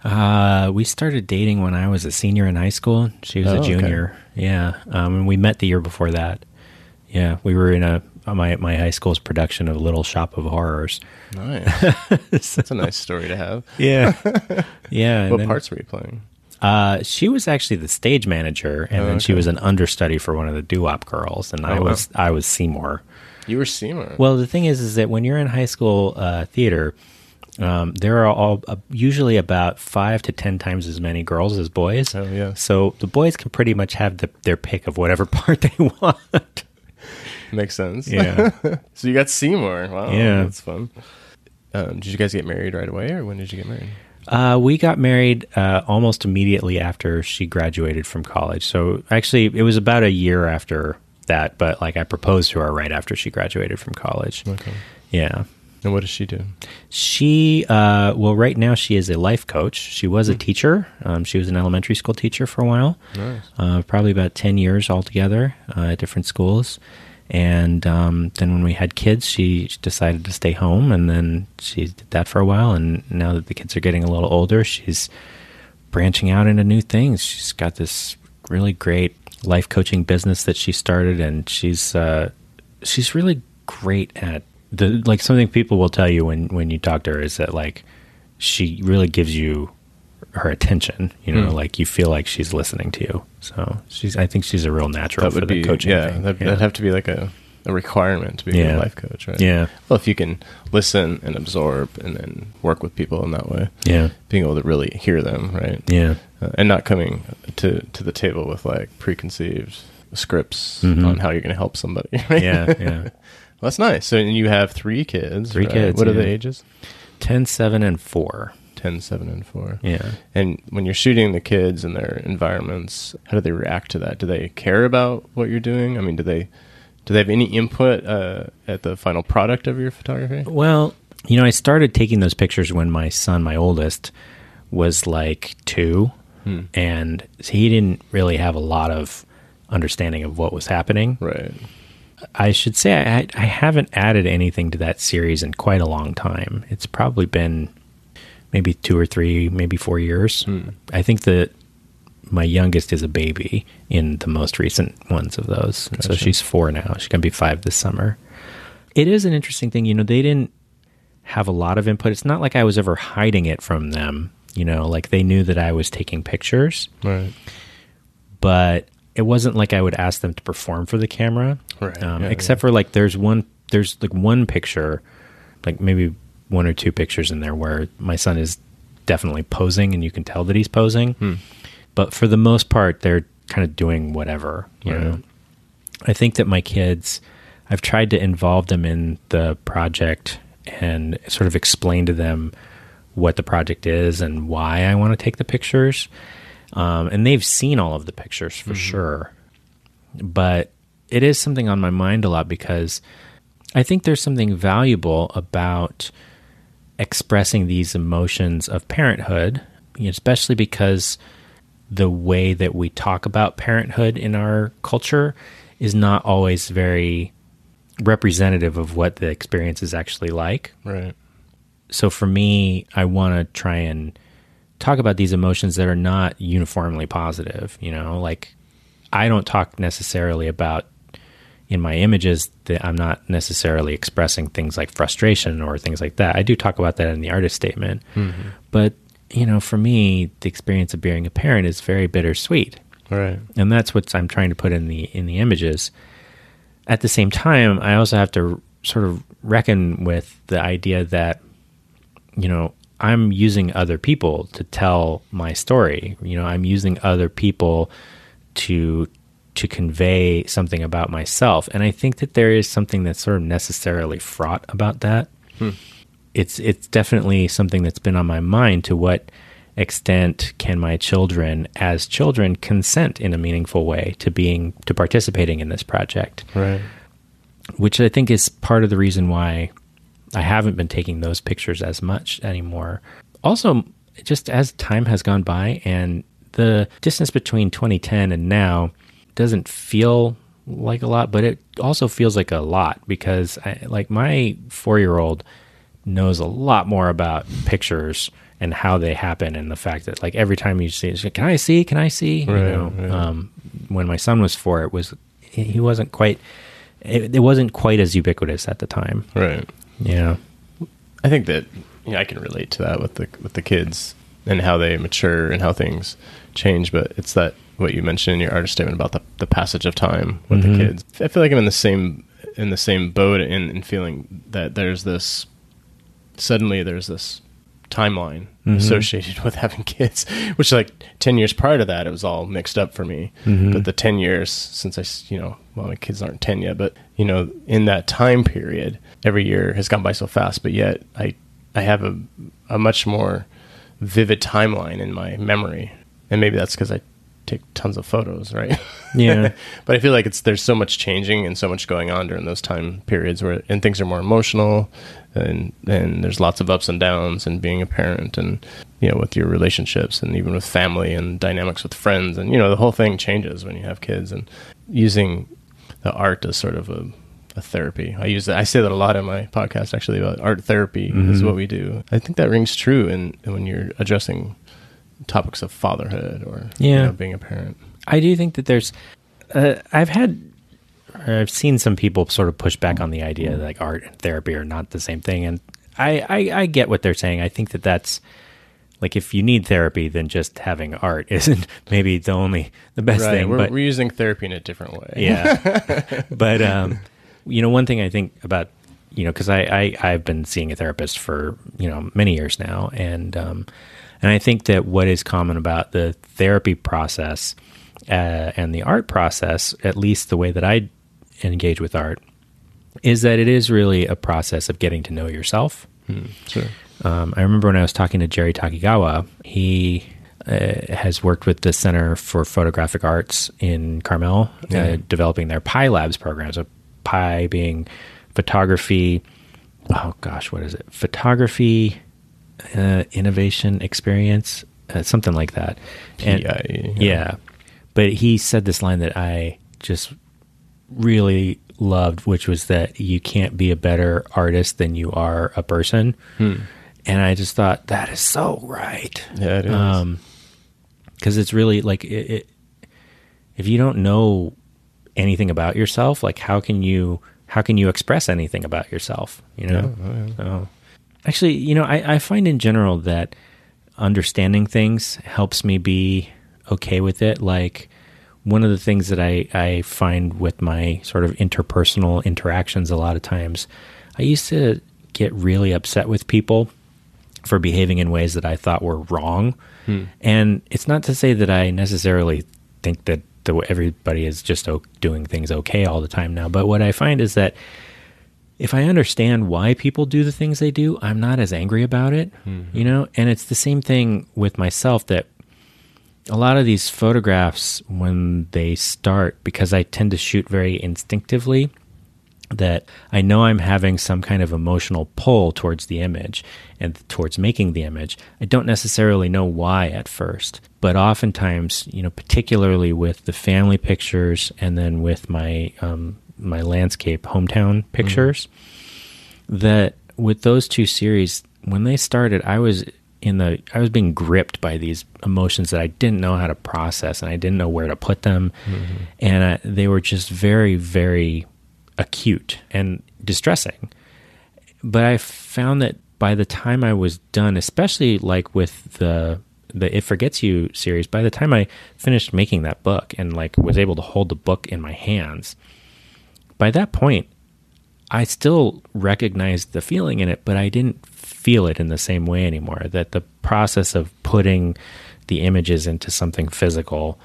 Uh, we started dating when I was a senior in high school. She was Oh, a okay. junior. Yeah. Um, and we met the year before that. Yeah, we were in a my my high school's production of Little Shop of Horrors. Nice. That's a nice story to have. Yeah, yeah. What then- parts were you playing? Uh, she was actually the stage manager, and Oh, then she was an understudy for one of the doo wop girls, and I Oh, wow. was I was Seymour. You were Seymour. Well, the thing is, is that when you're in high school uh, theater, um, there are all uh, usually about five to ten times as many girls as boys. Oh, yeah. So the boys can pretty much have the, their pick of whatever part they want. Makes sense. Yeah. so you got Seymour. Wow. Yeah. That's fun. Um, did you guys get married right away, or when did you get married? Uh, we got married uh, almost immediately after she graduated from college. So actually, it was about a year after that. But like, I proposed to her right after she graduated from college. Okay. Yeah. And what does she do? She, uh, well, right now she is a life coach. She was a teacher. Um, she was an elementary school teacher for a while, Nice. uh, probably about 10 years altogether uh, at different schools. And um, then when we had kids, she decided to stay home. And then she did that for a while. And now that the kids are getting a little older, she's branching out into new things. She's got this really great life coaching business that she started. And she's, uh, she's really great at the like something people will tell you when when you talk to her is that like she really gives you her attention you know Hmm. like you feel like she's listening to you so she's i think she's a real natural That for the be coaching yeah, thing. That'd, yeah. that'd have to be like a, a requirement to be a Yeah. good life coach, right? yeah Well, if you can listen and absorb and then work with people in that way, yeah being able to really hear them, right? yeah Uh, and not coming to to the table with like preconceived scripts Mhm. on how you're going to help somebody. Right? yeah yeah well, that's nice. So and you have three kids. Three right? kids, What are the ages? 10 7 and 4 10, 7, and 4. yeah And when you're shooting the kids and their environments, how do they react to that? Do they care about what you're doing? I mean, do they do they have any input uh, at the final product of your photography? Well, you know, I started taking those pictures when my son, my oldest, was like two, Hmm. and he didn't really have a lot of understanding of what was happening. Right. I should say I, I haven't added anything to that series in quite a long time. It's probably been maybe two or three, maybe four years. Hmm. I think that my youngest is a baby in the most recent ones of those. So she's four now. She's going to be five this summer. It is an interesting thing. You know, they didn't have a lot of input. It's not like I was ever hiding it from them. You know, like they knew that I was taking pictures, Right. but it wasn't like I would ask them to perform for the camera. Right. Um, Yeah, except for like there's one there's like one picture, like maybe one or two pictures in there where my son is definitely posing and you can tell that he's posing. Hmm. But for the most part they're kind of doing whatever, you Right. know. I think that my kids I've tried to involve them in the project and sort of explain to them what the project is and why I want to take the pictures. Um, and they've seen all of the pictures for sure. But it is something on my mind a lot because I think there's something valuable about expressing these emotions of parenthood, especially because the way that we talk about parenthood in our culture is not always very representative of what the experience is actually like Right. so for me, I want to try and talk about these emotions that are not uniformly positive. You know, like I don't talk necessarily about in my images that I'm not necessarily expressing things like frustration or things like that. I do talk about that in the artist statement, mm-hmm. but you know, for me, the experience of being a parent is very bittersweet Right. and that's what I'm trying to put in the in the images. At the same time, I also have to sort of reckon with the idea that you know I'm using other people to tell my story. You know, I'm using other people to to convey something about myself, and I think that there is something that's sort of necessarily fraught about that. Hmm. It's it's definitely something that's been on my mind. To what extent can my children, as children, consent in a meaningful way to being to participating in this project? Right. which I think is part of the reason why I haven't been taking those pictures as much anymore. Also, just as time has gone by and the distance between 2010 and now doesn't feel like a lot, but it also feels like a lot because I, like my 4-year-old knows a lot more about pictures and how they happen and the fact that like every time you see it, can I see? Can I see? you know, right. um, when my son was four, it was he he wasn't quite it, it wasn't quite as ubiquitous at the time. Right. Yeah. I think that yeah, I can relate to that with the with the kids and how they mature and how things change. But it's that what you mentioned in your artist statement about the, the passage of time with Mhm. the kids. I feel like I'm in the same in the same boat in, in feeling that there's this suddenly there's this timeline Mhm. associated with having kids, which like ten years prior to that it was all mixed up for me. Mhm. But the ten years since I, you know well my kids aren't ten yet, but you know in that time period every year has gone by so fast. But yet I I have a a much more vivid timeline in my memory, and maybe that's because I take tons of photos, right? Yeah. but I feel like it's there's so much changing and so much going on during those time periods where and things are more emotional, and and there's lots of ups and downs and being a parent and you know with your relationships and even with family and dynamics with friends and you know the whole thing changes when you have kids and using the art as sort of a a therapy. I use that. I say that a lot in my podcast actually about art therapy is Mhm. what we do. I think that rings true in when you're addressing topics of fatherhood or you know, being a parent. I do think that there's. Uh, I've had, I've seen some people sort of push back on the idea that like art and therapy are not the same thing, and I, I, I get what they're saying. I think that that's like if you need therapy, then just having art isn't maybe the only the best right. thing. We're, but we're using therapy in a different way. yeah, but um, you know, one thing I think about you know because I, I I've been seeing a therapist for you know many years now, and um, and I think that what is common about the therapy process uh, and the art process, at least the way that I engage with art, is that it is really a process of getting to know yourself. Hmm, sure. Um, I remember when I was talking to Jerry Takigawa, he uh, has worked with the Center for Photographic Arts in Carmel, Yeah. uh, developing their Pi Labs program. So, Pi being photography, oh gosh, what is it? Photography, uh, innovation, experience, uh, something like that. And- PI, yeah. But he said this line that I just really loved, which was that you can't be a better artist than you are a person. Hmm. And I just thought that is so right. Yeah, it is. Um, because it's really like it, it, if you don't know anything about yourself, like how can you how can you express anything about yourself? You know. Yeah, oh, yeah. So, actually, you know, I, I find in general that understanding things helps me be okay with it. Like one of the things that I, I find with my sort of interpersonal interactions a lot of times, I used to get really upset with people for behaving in ways that I thought were wrong. Hmm. And it's not to say that I necessarily think that the, everybody is just o- doing things okay all the time now. But what I find is that if I understand why people do the things they do, I'm not as angry about it, you know? And it's the same thing with myself that a lot of these photographs, when they start, because I tend to shoot very instinctively, that I know I'm having some kind of emotional pull towards the image and towards making the image. I don't necessarily know why at first, but oftentimes, you know, particularly with the family pictures and then with my um, my landscape hometown pictures, that with those two series, when they started, I was in the I was being gripped by these emotions that I didn't know how to process and I didn't know where to put them, mm-hmm. and I, they were just very very acute and distressing. But I found that by the time I was done, especially like with the the It Forgets You series, by the time I finished making that book and like was able to hold the book in my hands, by that point, I still recognized the feeling in it, but I didn't feel it in the same way anymore. That the process of putting the images into something physical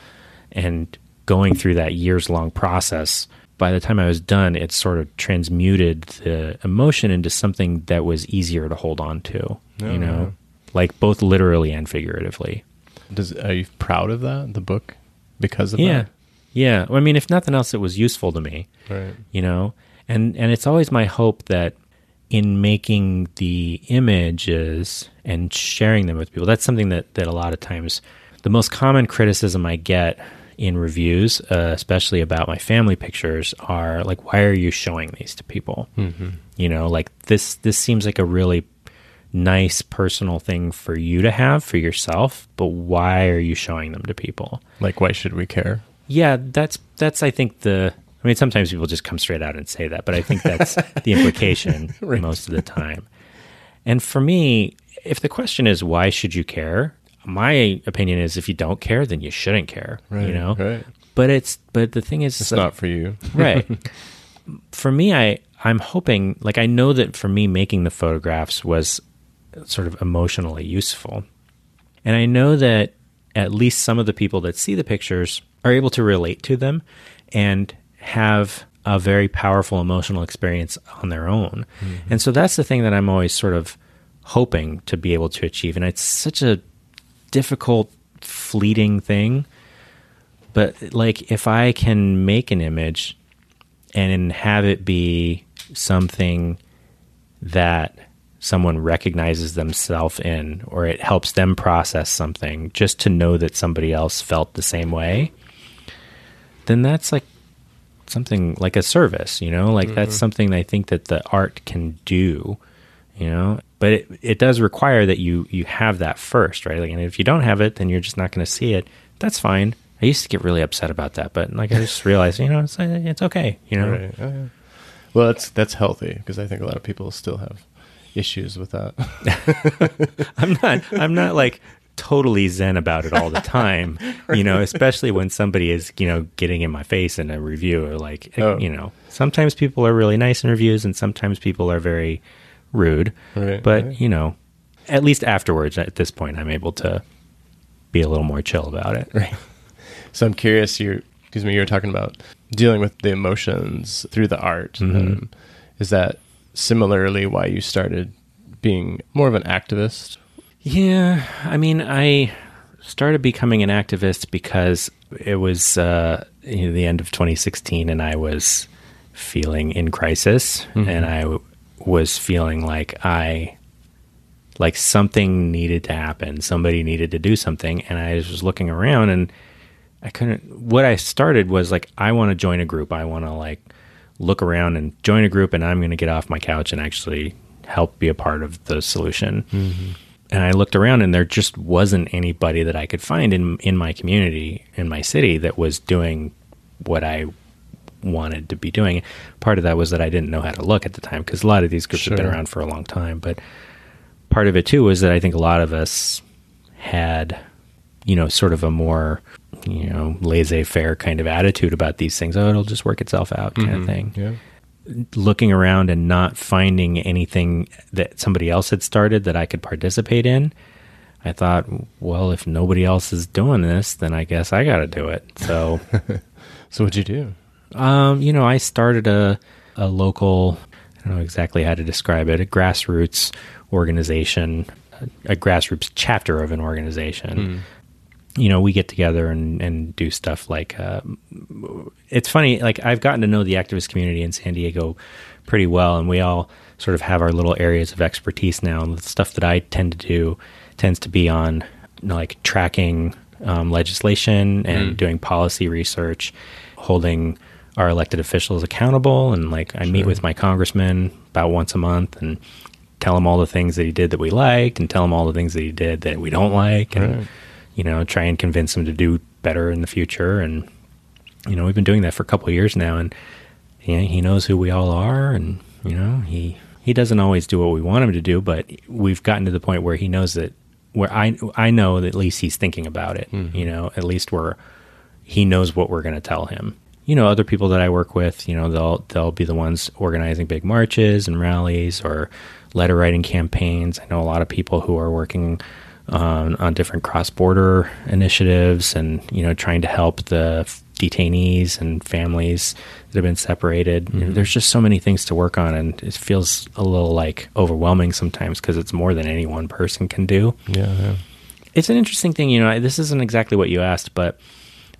and going through that years long process, by the time I was done, it sort of transmuted the emotion into something that was easier to hold on to, Yeah, you oh, know, yeah. like both literally and figuratively. Does are you proud of that the book because of Yeah. Yeah. I mean, if nothing else, it was useful to me. Right. you know and and it's always my hope that in making the images and sharing them with people that's something that that a lot of times the most common criticism i get in reviews uh, especially about my family pictures are like why are you showing these to people Mm-hmm. you know like this this seems like a really nice personal thing for you to have for yourself, but why are you showing them to people? Like, why should we care? Yeah, that's that's I think the I mean sometimes people just come straight out and say that, but I think that's the implication Right. most of the time. And for me, if the question is why should you care? My opinion is if you don't care, then you shouldn't care. Right, you know? right. But it's but the thing is It's not for you. right. for me, I I'm hoping like I know that for me making the photographs was sort of emotionally useful, and I know that at least some of the people that see the pictures are able to relate to them and have a very powerful emotional experience on their own. Mm-hmm. And so that's the thing that I'm always sort of hoping to be able to achieve. And it's such a difficult, fleeting thing. But like if I can make an image and have it be something that someone recognizes themselves in or it helps them process something just to know that somebody else felt the same way then that's like something like a service you know like that's mm-hmm. something i think that the art can do you know but it, it does require that you you have that first right like and if you don't have it then you're just not going to see it that's fine i used to get really upset about that but like i just realized you know it's uh, it's okay you know Right. Oh, yeah. Well, that's that's healthy because I think a lot of people still have issues with that. I'm not I'm not like totally zen about it all the time, you know, especially when somebody is, you know, getting in my face in a review or like Oh. you know, sometimes people are really nice in reviews and sometimes people are very rude. Right, But, right. you know, at least afterwards at this point I'm able to be a little more chill about it. Right. So I'm curious. You're, excuse me. You were talking about dealing with the emotions through the art. Mm-hmm. Um, is that similarly why you started being more of an activist? Yeah, I mean, I started becoming an activist because it was uh, you know, the end of 2016, and I was feeling in crisis, and I w- was feeling like I like something needed to happen. Somebody needed to do something, and I was just looking around, and I couldn't. What I started was like, I want to join a group. I want to like look around and join a group, and I'm going to get off my couch and actually help be a part of the solution and I looked around and there just wasn't anybody that I could find in in my community in my city that was doing what I wanted to be doing. Part of that was that I didn't know how to look at the time because a lot of these groups have been around for a long time, but part of it too was that I think a lot of us had you know sort of a more you know laissez-faire kind of attitude about these things. Oh, it'll just work itself out kind of mm-hmm. thing Yeah. Looking around and not finding anything that somebody else had started that I could participate in, I thought, well, if nobody else is doing this, then I guess I got to do it. So, So what'd you do? um, you know, I started a a local, I don't know exactly how to describe it, a grassroots organization, a, a grassroots chapter of an organization. You know, we get together and, and do stuff like uh, it's funny like i've gotten to know the activist community in san diego pretty well and we all sort of have our little areas of expertise now and the stuff that i tend to do tends to be on you know, like tracking um, legislation and doing policy research holding our elected officials accountable and like i meet with my congressman about once a month and tell him all the things that he did that we liked and tell him all the things that he did that we don't like and Right. You know try and convince him to do better in the future. And you know we've been doing that for a couple of years now and yeah, he knows who we all are and you know he he doesn't always do what we want him to do but we've gotten to the point where he knows that where i i know that at least he's thinking about it mm-hmm. you know at least where he knows what we're going to tell him. You know other people that i work with you know they'll they'll be the ones organizing big marches and rallies or letter writing campaigns. I know a lot of people who are working on, on different cross-border initiatives and you know trying to help the f- detainees and families that have been separated You know, mm-hmm. there's just so many things to work on and it feels a little like overwhelming sometimes because it's more than any one person can do Yeah. yeah. it's an interesting thing you know this isn't exactly what you asked but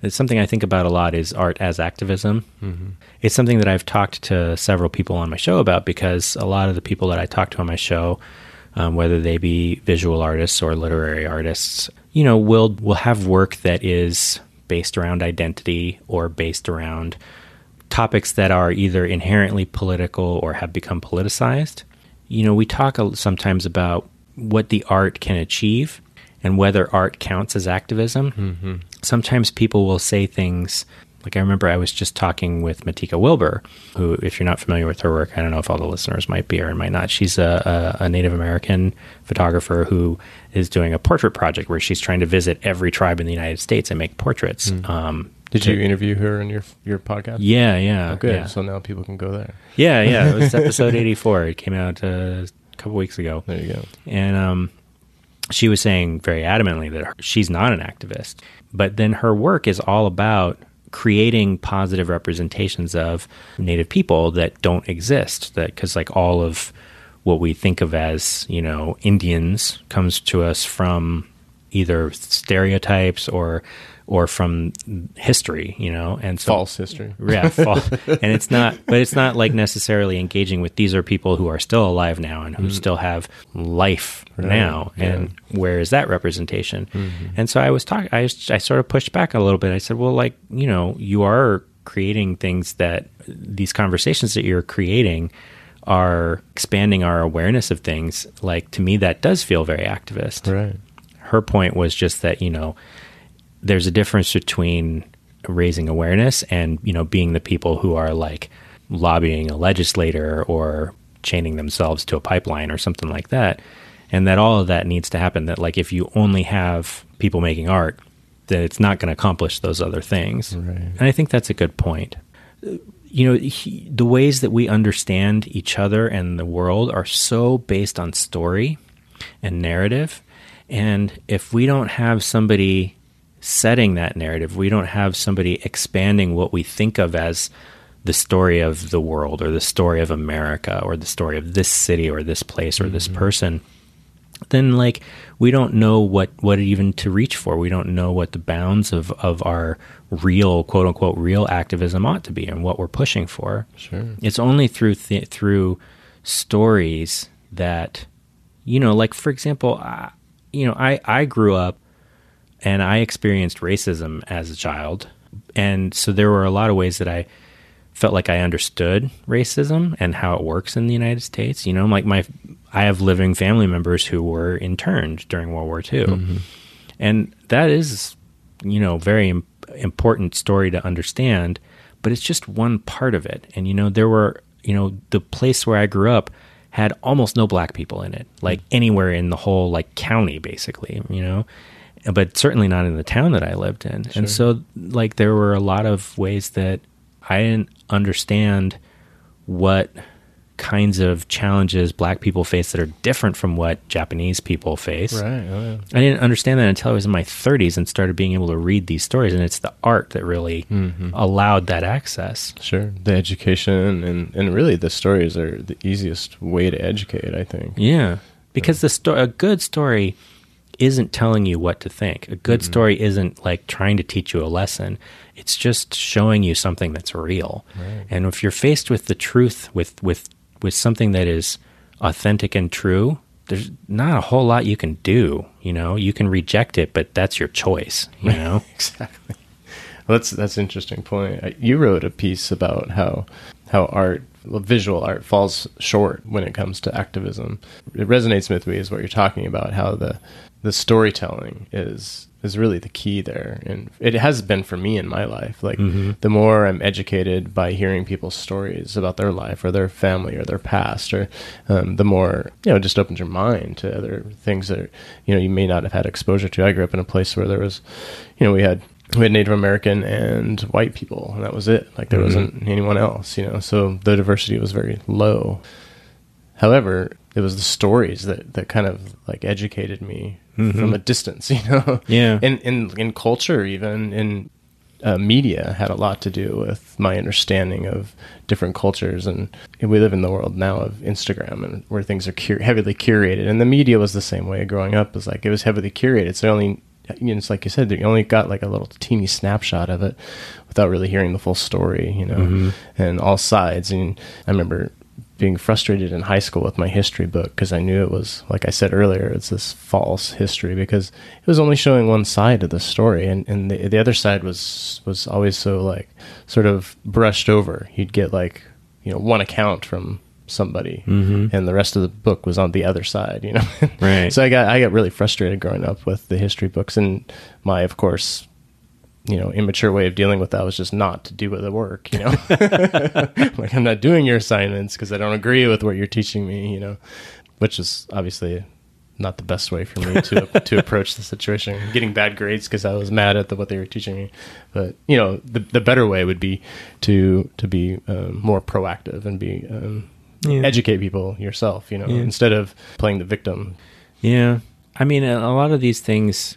it's something i think about a lot is art as activism mm-hmm. it's something that i've talked to several people on my show about because a lot of the people that i talk to on my show um, whether they be visual artists or literary artists you know will will have work that is based around identity or based around topics that are either inherently political or have become politicized. You know, we talk sometimes about what the art can achieve and whether art counts as activism. Mm-hmm. Sometimes people will say things like I remember I was just talking with Matika Wilbur, who, if you're not familiar with her work, I don't know if all the listeners might be or might not. She's a, a, a Native American photographer who is doing a portrait project where she's trying to visit every tribe in the United States and make portraits. Mm. Um, Did to- you interview her in your your podcast? Yeah, yeah. Oh, good. Yeah, So now people can go there. yeah. yeah. It was episode 84. It came out uh, a couple weeks ago. There you go. And um, she was saying very adamantly that her- she's not an activist. But then her work is all about creating positive representations of Native people that don't exist. That because like all of what we think of as you know Indians comes to us from either stereotypes or or from history, you know, and so False history. yeah, fall. and it's not, but it's not like necessarily engaging with these are people who are still alive now and who mm. still have life Right, now, yeah. and where is that representation? Mm-hmm. And so I was talking, I, I sort of pushed back a little bit. I said, well, like you know, you are creating things that these conversations that you're creating are expanding our awareness of things. Like to me, that does feel very activist Right. her point was just that you know there's a difference between raising awareness and you know being the people who are like lobbying a legislator or chaining themselves to a pipeline or something like that. And that all of that needs to happen that like if you only have people making art that it's not going to accomplish those other things. Right. and i think that's a good point. You know he, the ways that we understand each other and the world are so based on story and narrative. And if we don't have somebody setting that narrative. We don't have somebody expanding what we think of as the story of the world or the story of america or the story of this city or this place or this mm-hmm. person. Then like we don't know what what even to reach for. We don't know what the bounds of of our real quote unquote real activism ought to be and what we're pushing for. Sure. it's only through th- through stories that you know like for example I, you know i i grew up and i experienced racism as a child. And so there were a lot of ways that i felt like i understood racism and how it works in the united states. You know like my i have living family members who were interned during world war ii mm-hmm. and that is you know very important story to understand but it's just one part of it. And you know there were you know the place where i grew up had almost no black people in it like mm. anywhere in the whole like county basically you know but certainly not in the town that i lived in and so like there were a lot of ways that i didn't understand what kinds of challenges black people face that are different from what japanese people face Right. Oh, yeah. I didn't understand that until I was in my 30s and started being able to read these stories. And it's the art that really mm-hmm. allowed that access. Sure. The education and, and really the stories are the easiest way to educate, I think. Yeah. Because the sto- a good story isn't telling you what to think. A good mm-hmm. story isn't like trying to teach you a lesson. It's just showing you something that's real. And if you're faced with the truth, with, with, with something that is authentic and true, there's not a whole lot you can do. You know, you can reject it, but that's your choice. You know, exactly. Well, that's that's an interesting point. You wrote a piece about how how art, visual art, falls short when it comes to activism. It resonates with me is what you're talking about. How the the storytelling is is really the key there, and it has been for me in my life. Like the more I'm educated by hearing people's stories about their life or their family or their past, or um, the more you know, it just opens your mind to other things that are, you know you may not have had exposure to. I grew up in a place where there was, you know, we had we had Native American and white people, and that was it. Like there wasn't anyone else, you know. So the diversity was very low. However, it was the stories that, that kind of like educated me from a distance, you know. Yeah. In in in culture, even in uh, media, had a lot to do with my understanding of different cultures, and we live in the world now of Instagram, and where things are cur- heavily curated, and the media was the same way. Growing up, was like it was heavily curated, so only. You know, it's like you said, you only got like a little teeny snapshot of it without really hearing the full story, you know, and all sides. And I remember being frustrated in high school with my history book because I knew it was, like I said earlier, it's this false history because it was only showing one side of the story, and, and the the other side was was always so like sort of brushed over. You'd get like you know one account from somebody, Mhm. and the rest of the book was on the other side. You know, Right. so I got I got really frustrated growing up with the history books, and my of course. You know, immature way of dealing with that was just not to do the work. You know, like I'm not doing your assignments because I don't agree with what you're teaching me. You know, which is obviously not the best way for me to to approach the situation. Getting bad grades because I was mad at the, what they were teaching me. But you know, the the better way would be to to be um, more proactive and be um, Yeah. educate people yourself. You know, Yeah. instead of playing the victim. Yeah, I mean, a a lot of these things,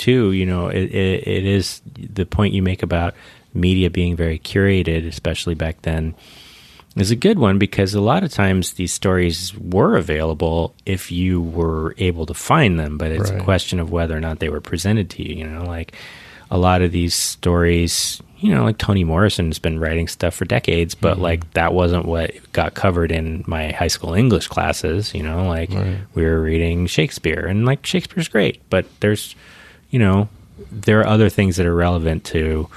too. You know, it, it, it is the point you make about media being very curated, especially back then, is a good one because a lot of times these stories were available if you were able to find them, but it's Right. a question of whether or not they were presented to you. You know, like a lot of these stories. You know, like Toni Morrison's been writing stuff for decades, but mm-hmm. like that wasn't what got covered in my high school English classes. You know, like Right. we were reading Shakespeare, and like Shakespeare's great, but there's, you know, there are other things that are relevant to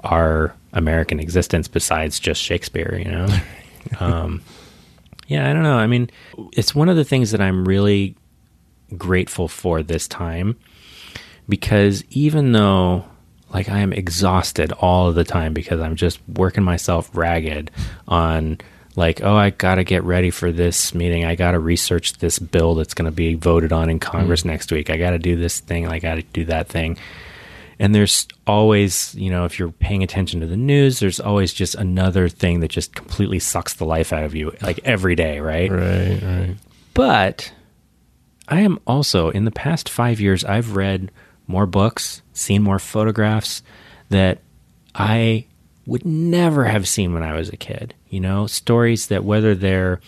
our American existence besides just Shakespeare. You know, um, yeah, I don't know. I mean, it's one of the things that I'm really grateful for this time because even though like I am exhausted all of the time because I'm just working myself ragged on like oh I got to get ready for this meeting I got to research this bill that's going to be voted on in Congress mm. next week I got to do this thing I got to do that thing and there's always you know if you're paying attention to the news there's always just another thing that just completely sucks the life out of you like every day right Right. Right. but I am also, in the past five years, I've read more books, seen more photographs that I would never have seen when I was a kid. You know, stories that whether they're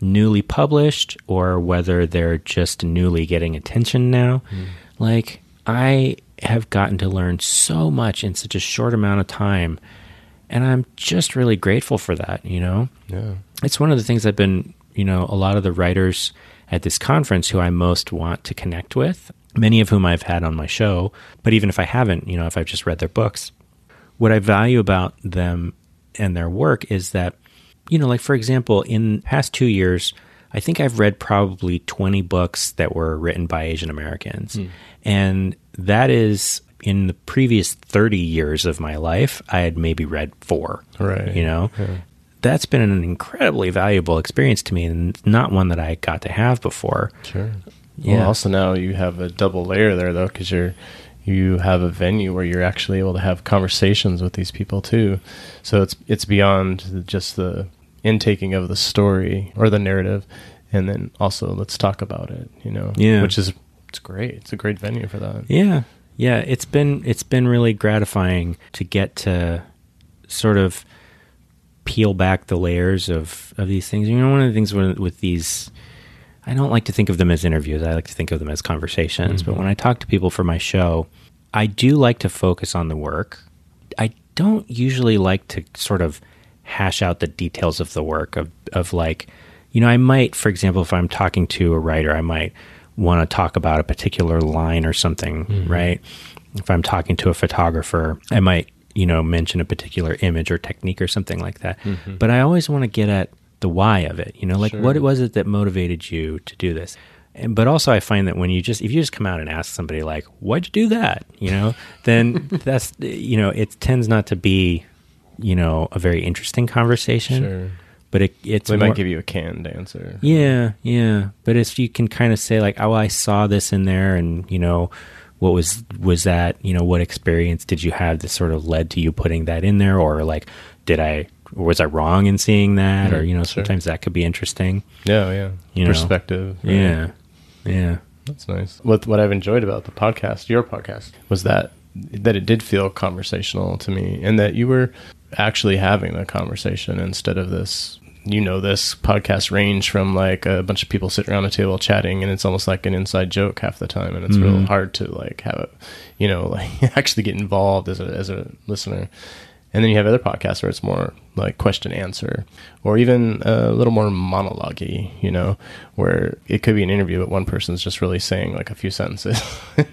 newly published or whether they're just newly getting attention now, mm. like I have gotten to learn so much in such a short amount of time. And I'm just really grateful for that, you know? Yeah. it's one of the things I've been, you know, a lot of the writers at this conference who I most want to connect with, many of whom I've had on my show, but even if I haven't, you know, if I've just read their books, what I value about them and their work is that, you know, like for example, in past two years, I think I've read probably 20 books that were written by Asian Americans. Hmm. And that is in the previous 30 years of my life, I had maybe read four. Right. You know? Yeah. that's been an incredibly valuable experience to me and not one that I got to have before. Sure. Yeah. Well, also now you have a double layer there though, because you're you have a venue where you're actually able to have conversations with these people too. So it's it's beyond just the intaking of the story or the narrative, and then also let's talk about it. You know, Yeah. which is it's great. It's a great venue for that. Yeah. Yeah, it's been it's been really gratifying to get to sort of peel back the layers of of these things. You know, one of the things with, with these I don't like to think of them as interviews. I like to think of them as conversations. But mm-hmm. when I talk to people for my show, I do like to focus on the work. I don't usually like to sort of hash out the details of the work of of like, you know, I might, for example, if I'm talking to a writer, I might want to talk about a particular line or something, mm-hmm. right? If I'm talking to a photographer, I might, you know, mention a particular image or technique or something like that. Mm-hmm. But I always want to get at the why of it, you know, like what was it that motivated you to do this? And, but also, I find that when you just if you just come out and ask somebody like, "Why'd you do that?" you know, then that's you know, it tends not to be you know a very interesting conversation. Sure. But it, it's They more- might give you a canned answer. yeah, yeah. But if you can kind of say like, "Oh, I saw this in there," and you know, what was was that? You know, what experience did you have that sort of led to you putting that in there, or like, did I or was I wrong in seeing that? or you know, sure. sometimes that could be interesting. Yeah, yeah. You know. Perspective. right. Yeah, yeah, That's nice. What what I've enjoyed about the podcast, your podcast, was that that it did feel conversational to me, and that you were actually having the conversation instead of this. You know, this podcast range from like a bunch of people sitting around a table chatting, and it's almost like an inside joke half the time, and it's real mm-hmm. hard to like have it, you know, like actually get involved as a as a listener. And then you have other podcasts where it's more like question answer or even a little more monologue you know, where it could be an interview, but one person's just really saying like a few sentences.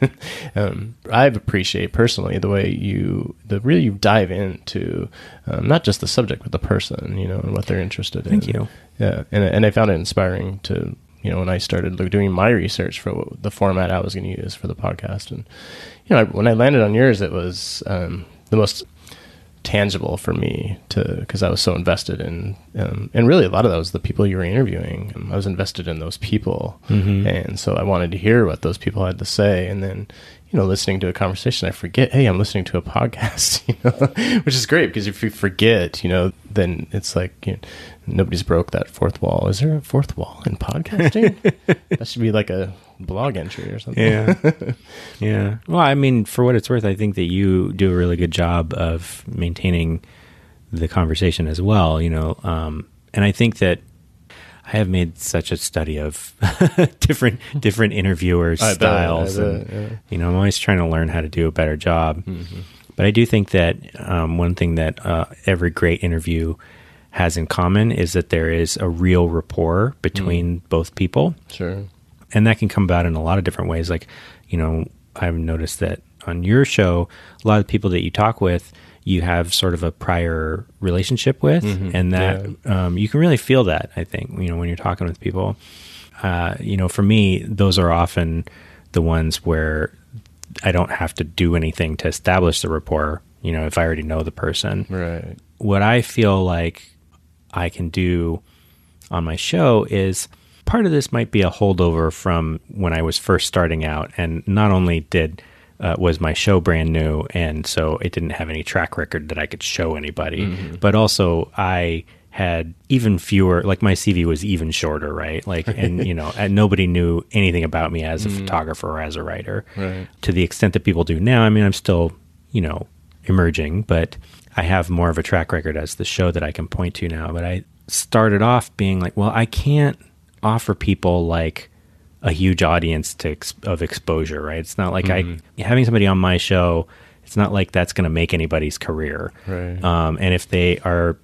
um, I appreciate personally the way you, the really you dive into um, not just the subject, but the person, you know, and what they're interested in. Thank you. Yeah. And, and I found it inspiring to, you know, when I started doing my research for what, the format I was going to use for the podcast. And, you know, I, when I landed on yours, it was um, the most tangible for me to because I was so invested in um, and really a lot of that was the people you were interviewing. Um, I was invested in those people, mm-hmm. and so I wanted to hear what those people had to say. And then you know, listening to a conversation, I forget, hey, I'm listening to a podcast, you know, which is great because if you forget, you know, then it's like you know, nobody's broke that fourth wall. Is there a fourth wall in podcasting? that should be like a blog entry or something. Yeah. yeah. Well, I mean, for what it's worth, I think that you do a really good job of maintaining the conversation as well, you know. Um, and I think that I have made such a study of different different interviewers' I styles, bet, bet, and yeah. you know, I'm always trying to learn how to do a better job. Mm-hmm. But I do think that um, one thing that uh, every great interview has in common is that there is a real rapport between mm. both people. Sure and that can come about in a lot of different ways. Like, you know, I've noticed that on your show, a lot of people that you talk with, you have sort of a prior relationship with, mm-hmm. and that yeah. um, you can really feel that. I think you know when you're talking with people. Uh, you know, for me, those are often the ones where I don't have to do anything to establish the rapport. You know, if I already know the person, right? What I feel like I can do on my show is part of this might be a holdover from when I was first starting out, and not only did uh, was my show brand new, and so it didn't have any track record that I could show anybody, mm-hmm. but also I had even fewer like my cv was even shorter right like and you know and nobody knew anything about me as a mm. photographer or as a writer right. to the extent that people do now i mean i'm still you know emerging but i have more of a track record as the show that i can point to now but i started off being like well i can't offer people like a huge audience to of exposure, right? It's not like mm-hmm. I having somebody on my show. It's not like that's going to make anybody's career. Right. Um, and if they are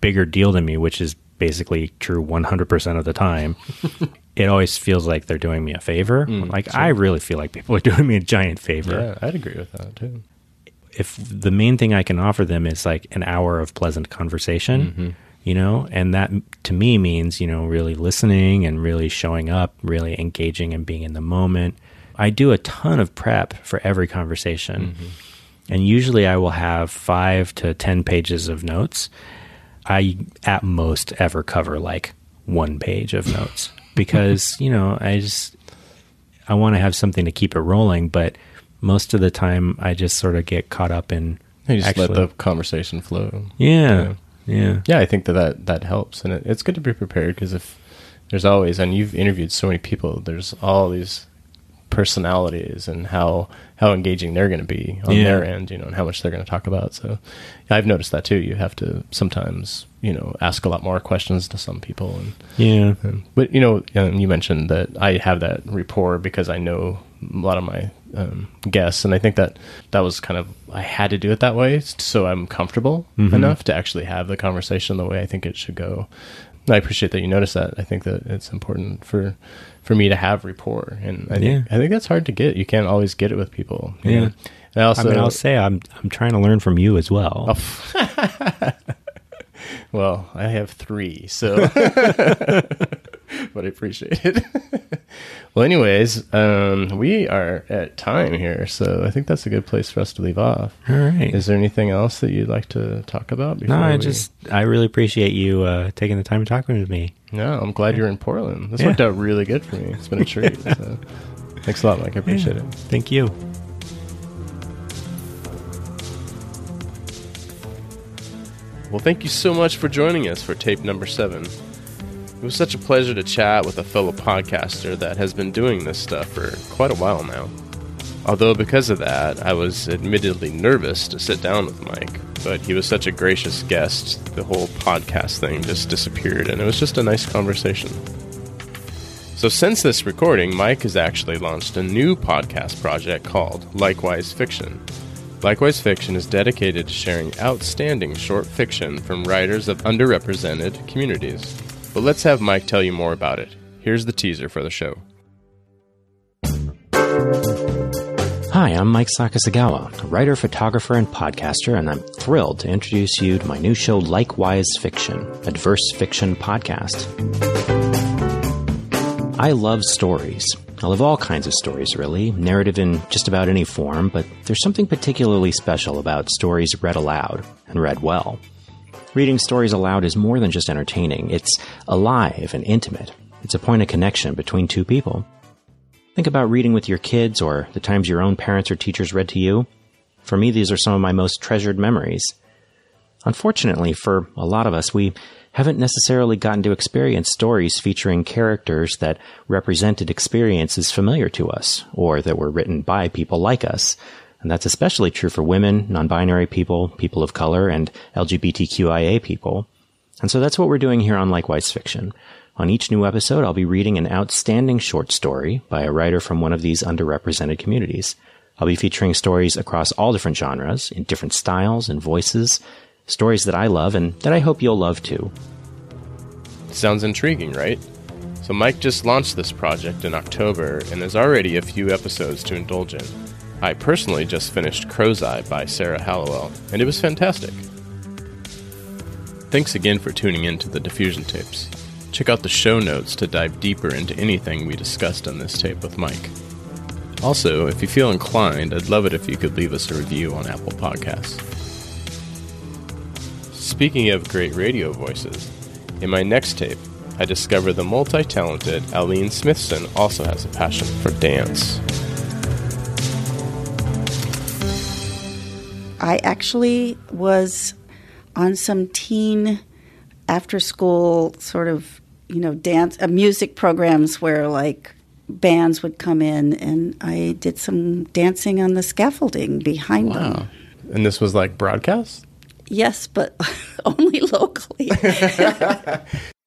bigger deal than me, which is basically true 100% of the time, it always feels like they're doing me a favor. Mm, like sure. I really feel like people are doing me a giant favor. Yeah, I'd agree with that too. If the main thing I can offer them is like an hour of pleasant conversation, mm-hmm you know and that to me means you know really listening and really showing up really engaging and being in the moment i do a ton of prep for every conversation mm-hmm. and usually i will have five to ten pages of notes i at most ever cover like one page of notes because you know i just i want to have something to keep it rolling but most of the time i just sort of get caught up in you just actually, let the conversation flow yeah. yeah. Yeah. Yeah, I think that that, that helps. And it, it's good to be prepared because if there's always, and you've interviewed so many people, there's all these personalities and how how engaging they're going to be on yeah. their end, you know, and how much they're going to talk about. So yeah, I've noticed that too. You have to sometimes, you know, ask a lot more questions to some people. And, yeah. And, but you know, you mentioned that I have that rapport because I know a lot of my um, guests, and I think that that was kind of I had to do it that way, so I'm comfortable mm-hmm. enough to actually have the conversation the way I think it should go. I appreciate that you notice that. I think that it's important for for me to have rapport, and I think I think that's hard to get. You can't always get it with people. Yeah. Know? And also, I mean, I'll say I'm I'm trying to learn from you as well. Well, I have three, so but I appreciate it. well, anyways, um, we are at time here, so I think that's a good place for us to leave off. All right. Is there anything else that you'd like to talk about? no, I we... just I really appreciate you uh, taking the time to talk with me. No, I'm glad you're in Portland. This yeah. worked out really good for me. It's been a treat. so. Thanks a lot, Mike. I appreciate yeah. it. Thank you. Well, thank you so much for joining us for tape number seven. It was such a pleasure to chat with a fellow podcaster that has been doing this stuff for quite a while now. Although, because of that, I was admittedly nervous to sit down with Mike, but he was such a gracious guest, the whole podcast thing just disappeared, and it was just a nice conversation. So, since this recording, Mike has actually launched a new podcast project called Likewise Fiction. Likewise Fiction is dedicated to sharing outstanding short fiction from writers of underrepresented communities. But let's have Mike tell you more about it. Here's the teaser for the show. Hi, I'm Mike Sakasegawa, writer, photographer, and podcaster, and I'm thrilled to introduce you to my new show, Likewise Fiction, a diverse fiction podcast. I love stories. I love all kinds of stories, really, narrative in just about any form, but there's something particularly special about stories read aloud and read well. Reading stories aloud is more than just entertaining, it's alive and intimate. It's a point of connection between two people. Think about reading with your kids or the times your own parents or teachers read to you. For me, these are some of my most treasured memories. Unfortunately, for a lot of us, we haven't necessarily gotten to experience stories featuring characters that represented experiences familiar to us, or that were written by people like us. And that's especially true for women, non-binary people, people of color, and LGBTQIA people. And so that's what we're doing here on Likewise Fiction. On each new episode, I'll be reading an outstanding short story by a writer from one of these underrepresented communities. I'll be featuring stories across all different genres, in different styles and voices, stories that I love and that I hope you'll love too. Sounds intriguing, right? So, Mike just launched this project in October and there's already a few episodes to indulge in. I personally just finished Crow's Eye by Sarah Hallowell, and it was fantastic. Thanks again for tuning in to the Diffusion Tapes. Check out the show notes to dive deeper into anything we discussed on this tape with Mike. Also, if you feel inclined, I'd love it if you could leave us a review on Apple Podcasts. Speaking of great radio voices, in my next tape, I discover the multi talented Aline Smithson also has a passion for dance. I actually was on some teen after school sort of you know dance uh, music programs where like bands would come in and I did some dancing on the scaffolding behind Wow. them. And this was like broadcast? Yes, but only locally.